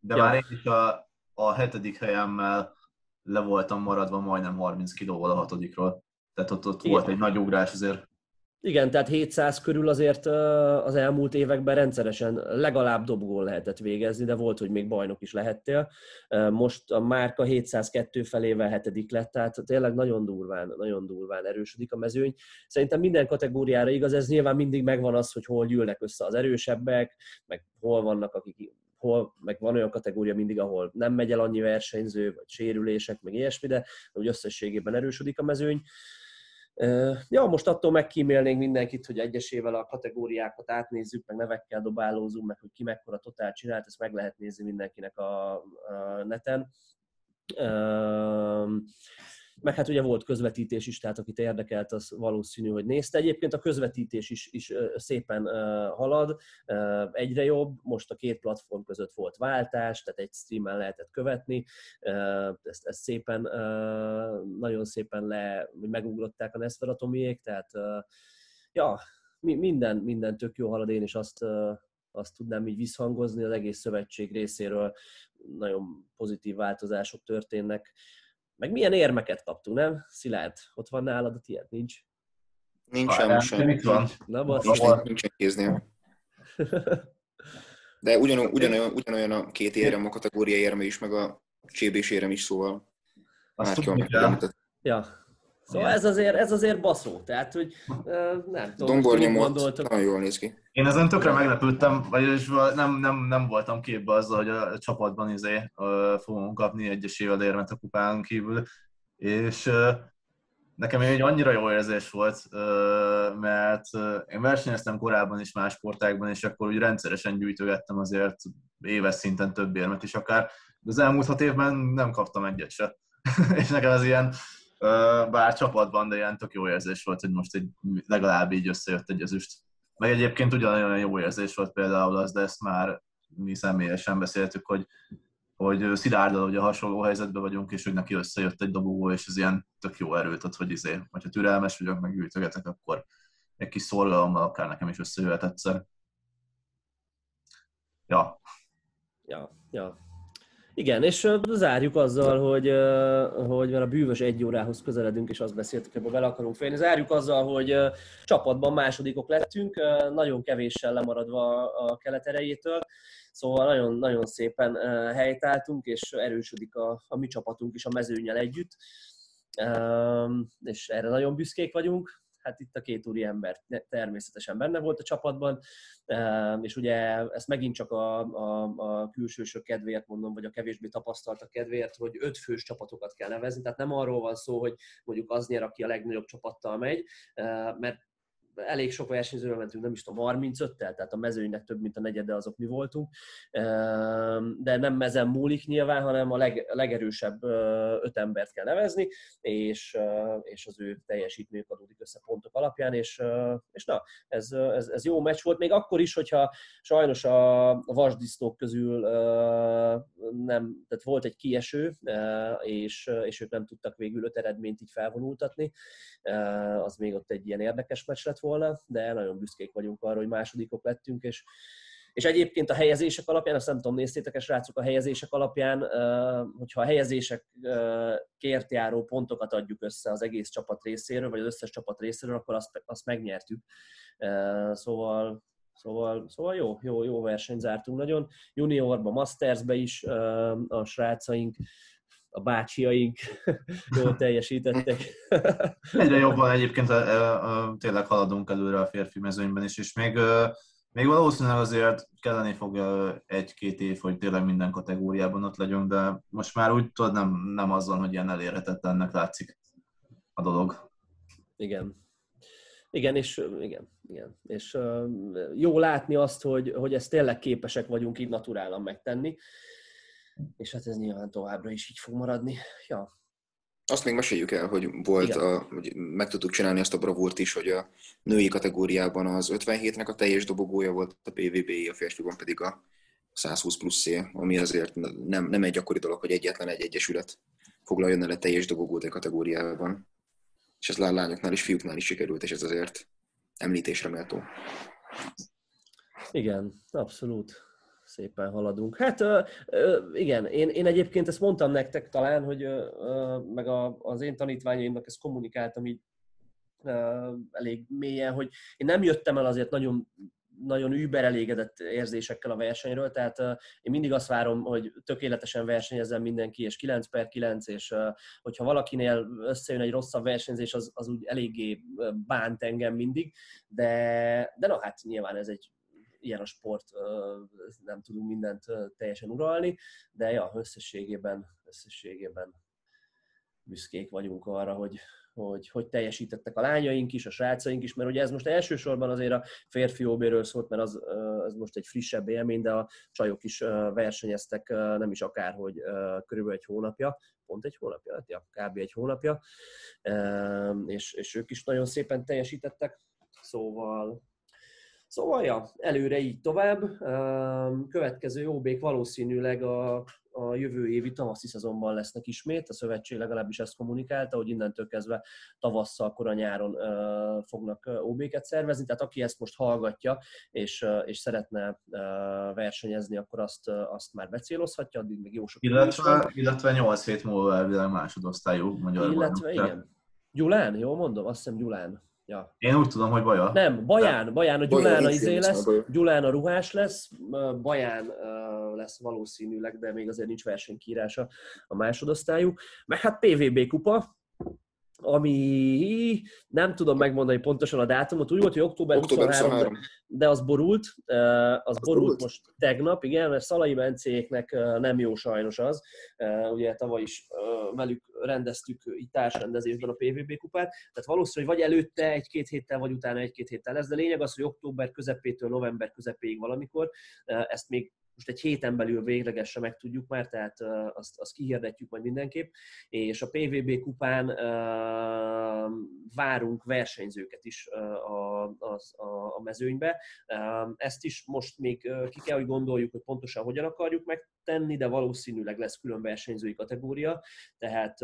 de ja. már én is a, a hetedik helyemmel le voltam maradva majdnem 30 kilóval a hatodikról. Tehát ott, ott volt egy nagy ugrás azért. Igen, tehát 700 körül azért az elmúlt években rendszeresen legalább dobgól lehetett végezni, de volt, hogy még bajnok is lehettél. Most a márka 702 felével hetedik lett, tehát tényleg nagyon durván, nagyon durván erősödik a mezőny. Szerintem minden kategóriára igaz, ez nyilván mindig megvan az, hogy hol gyűlnek össze az erősebbek, meg hol vannak, akik hol, meg van olyan kategória mindig, ahol nem megy el annyi versenyző, vagy sérülések, meg ilyesmi, de úgy összességében erősödik a mezőny. Ja, most attól megkímélnénk mindenkit, hogy egyesével a kategóriákat átnézzük, meg nevekkel dobálózunk, meg hogy ki mekkora totál csinált, ezt meg lehet nézni mindenkinek a, a neten meg hát ugye volt közvetítés is, tehát akit érdekelt, az valószínű, hogy nézte. Egyébként a közvetítés is, is szépen halad, egyre jobb, most a két platform között volt váltás, tehát egy streamen lehetett követni, ezt, ezt szépen, nagyon szépen le, megugrották a Nesferatomiék, tehát ja, minden, minden tök jó halad, én is azt, azt tudnám így visszhangozni, az egész szövetség részéről nagyon pozitív változások történnek. Meg milyen érmeket kaptunk, nem? Szilárd, ott van nálad a tiéd? Nincs? Nincs sem, sem. Van? Na, most nincsen kéznél. De ugyanolyan, ugyanolyan, ugyanolyan a két érem, a kategória érme is, meg a csébés érem is, szóval Azt már kell Ja, Szóval ez azért, ez azért baszó, tehát hogy nem tudom, Dombornyomot, nagyon jól néz ki. Én ezen tökre meglepődtem, vagyis nem, nem, nem voltam képbe azzal, hogy a csapatban izé, fogunk kapni egyesével érmet a kupán kívül, és nekem egy annyira jó érzés volt, mert én versenyeztem korábban is más sportákban, és akkor úgy rendszeresen gyűjtögettem azért éves szinten több érmet is akár, de az elmúlt hat évben nem kaptam egyet se. és nekem ez ilyen, bár csapatban, de ilyen tök jó érzés volt, hogy most egy, legalább így összejött egy ezüst. Meg egyébként ugyanolyan jó érzés volt például az, de ezt már mi személyesen beszéltük, hogy, hogy Szilárdal ugye hasonló helyzetben vagyunk, és hogy neki összejött egy dobogó, és ez ilyen tök jó erőt ad, hogy izé, hogyha türelmes vagyok, meg gyűjtögetek, akkor egy kis szorgalommal akár nekem is összejöhet egyszer. Ja. Ja, ja. Igen, és zárjuk azzal, hogy, hogy mert a bűvös egy órához közeledünk, és azt beszéltük, hogy bele akarunk félni. Zárjuk azzal, hogy csapatban másodikok lettünk, nagyon kevéssel lemaradva a kelet erejétől, szóval nagyon, nagyon szépen helytáltunk, és erősödik a, a mi csapatunk is a mezőnyel együtt, és erre nagyon büszkék vagyunk hát itt a két úri ember természetesen benne volt a csapatban, ehm, és ugye ezt megint csak a, a, a külsősök kedvéért mondom, vagy a kevésbé tapasztaltak kedvéért, hogy öt fős csapatokat kell nevezni, tehát nem arról van szó, hogy mondjuk az nyer, aki a legnagyobb csapattal megy, ehm, mert elég sok versenyzővel mentünk, nem is tudom, 35-tel, tehát a mezőnynek több, mint a negyede azok mi voltunk, de nem ezen múlik nyilván, hanem a leg, legerősebb öt embert kell nevezni, és, és az ő teljesítményük adódik össze pontok alapján, és, és na, ez, ez, ez jó meccs volt, még akkor is, hogyha sajnos a vasdisztók közül nem, tehát volt egy kieső, és, és ők nem tudtak végül öt eredményt így felvonultatni, az még ott egy ilyen érdekes meccs lett volna, de nagyon büszkék vagyunk arra, hogy másodikok lettünk, és, és egyébként a helyezések alapján, azt nem tudom, néztétek-e srácok a helyezések alapján, hogyha a helyezések kért járó pontokat adjuk össze az egész csapat részéről, vagy az összes csapat részéről, akkor azt, azt megnyertük. Szóval Szóval, szóval jó, jó, jó versenyt zártunk nagyon. Juniorba, Mastersbe is a srácaink a bácsiaink jól teljesítettek. Egyre jobban egyébként tényleg haladunk előre a férfi mezőnyben is, és még, még valószínűleg azért kelleni fog egy-két év, hogy tényleg minden kategóriában ott legyünk, de most már úgy tudod, nem, nem azzal, hogy ilyen elérhetetlennek látszik a dolog. Igen. Igen, és igen, igen. És uh, jó látni azt, hogy, hogy ezt tényleg képesek vagyunk így naturálan megtenni és hát ez nyilván továbbra is így fog maradni. Ja. Azt még meséljük el, hogy volt, a, hogy meg tudtuk csinálni azt a bravúrt is, hogy a női kategóriában az 57-nek a teljes dobogója volt a PVB, a férfiban pedig a 120 plusz ami azért nem, nem egy gyakori dolog, hogy egyetlen egy egyesület foglaljon el egy teljes dobogót a kategóriában. És ez lányoknál és fiúknál is sikerült, és ez azért említésre méltó. Igen, abszolút szépen haladunk. Hát igen, én, én egyébként ezt mondtam nektek talán, hogy meg a, az én tanítványaimnak ezt kommunikáltam így elég mélyen, hogy én nem jöttem el azért nagyon nagyon über elégedett érzésekkel a versenyről, tehát uh, én mindig azt várom, hogy tökéletesen versenyezzen mindenki, és 9 per 9, és uh, hogyha valakinél összejön egy rosszabb versenyzés, az, az úgy eléggé bánt engem mindig, de, de na hát nyilván ez egy ilyen a sport, nem tudunk mindent teljesen uralni, de ja, összességében, összességében büszkék vagyunk arra, hogy, hogy, hogy teljesítettek a lányaink is, a srácaink is, mert ugye ez most elsősorban azért a férfi OB-ről szólt, mert az, az most egy frissebb élmény, de a csajok is versenyeztek nem is akárhogy körülbelül egy hónapja, pont egy hónapja, ja, kb. egy hónapja, és, és ők is nagyon szépen teljesítettek, szóval Szóval, ja, előre így tovább. Következő OB-k valószínűleg a, a jövő évi tavaszi szezonban lesznek ismét. A szövetség legalábbis ezt kommunikálta, hogy innentől kezdve tavasszal, kora nyáron fognak OB-ket szervezni. Tehát aki ezt most hallgatja, és, és szeretne versenyezni, akkor azt, azt már becélozhatja, addig még jó sok illetve, illetve 8 hét múlva elvileg másodosztályú magyar Illetve, igen. Gyulán, jól mondom? Azt hiszem Gyulán. Ja. Én úgy tudom, hogy Baja. Nem, Baján, Baján a Gyulán a izé lesz, Gyulán a ruhás lesz, Baján lesz valószínűleg, de még azért nincs versenykírása a másodosztályú. Meg hát PVB kupa, ami nem tudom megmondani pontosan a dátumot, úgy volt, hogy október, október 23, 23. De, az borult, az, az borult, borult? most tegnap, igen, mert Szalai Bencéknek nem jó sajnos az, ugye tavaly is velük rendeztük itt társrendezésben a PVB kupát, tehát valószínű, hogy vagy előtte egy-két héttel, vagy utána egy-két héttel lesz, de lényeg az, hogy október közepétől november közepéig valamikor, ezt még most egy héten belül véglegesen meg tudjuk már, tehát azt, azt kihirdetjük majd mindenképp, és a PVB kupán várunk versenyzőket is a, a, a mezőnybe. Ezt is most még ki kell, hogy gondoljuk, hogy pontosan hogyan akarjuk megtenni, de valószínűleg lesz külön versenyzői kategória, tehát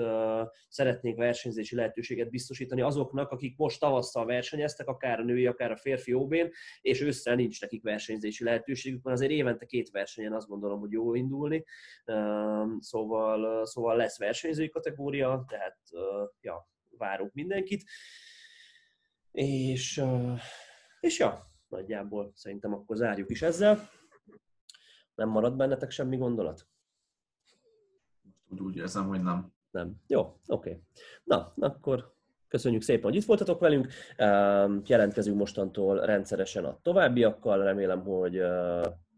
szeretnénk versenyzési lehetőséget biztosítani azoknak, akik most tavasszal versenyeztek, akár a női, akár a férfi OB-n, és ősszel nincs nekik versenyzési lehetőségük, mert azért évente két versenyen azt gondolom, hogy jó indulni. Szóval, szóval lesz versenyzői kategória, tehát ja, várunk mindenkit. És, és ja, nagyjából szerintem akkor zárjuk is ezzel. Nem marad bennetek semmi gondolat? Úgy, úgy érzem, hogy nem. Nem. Jó, oké. Okay. Na, akkor köszönjük szépen, hogy itt voltatok velünk. Jelentkezünk mostantól rendszeresen a továbbiakkal. Remélem, hogy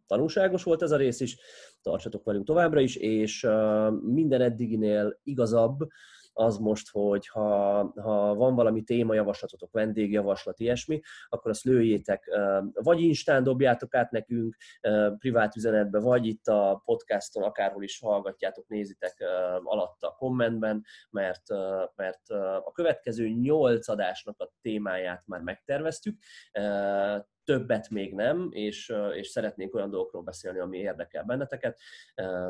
tanulságos volt ez a rész is, tartsatok velünk továbbra is, és minden eddiginél igazabb, az most, hogy ha, ha van valami témajavaslatotok, vendégjavaslat, ilyesmi, akkor azt lőjétek, vagy Instán dobjátok át nekünk privát üzenetbe, vagy itt a podcaston, akárhol is hallgatjátok, nézitek alatt a kommentben, mert, mert a következő nyolc adásnak a témáját már megterveztük, többet még nem, és, és szeretnénk olyan dolgokról beszélni, ami érdekel benneteket,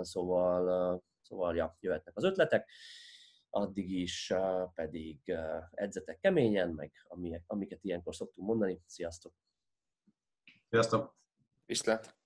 szóval, szóval ja, jöhetnek az ötletek, addig is pedig edzetek keményen, meg amiket ilyenkor szoktunk mondani. Sziasztok! Sziasztok! Viszlát!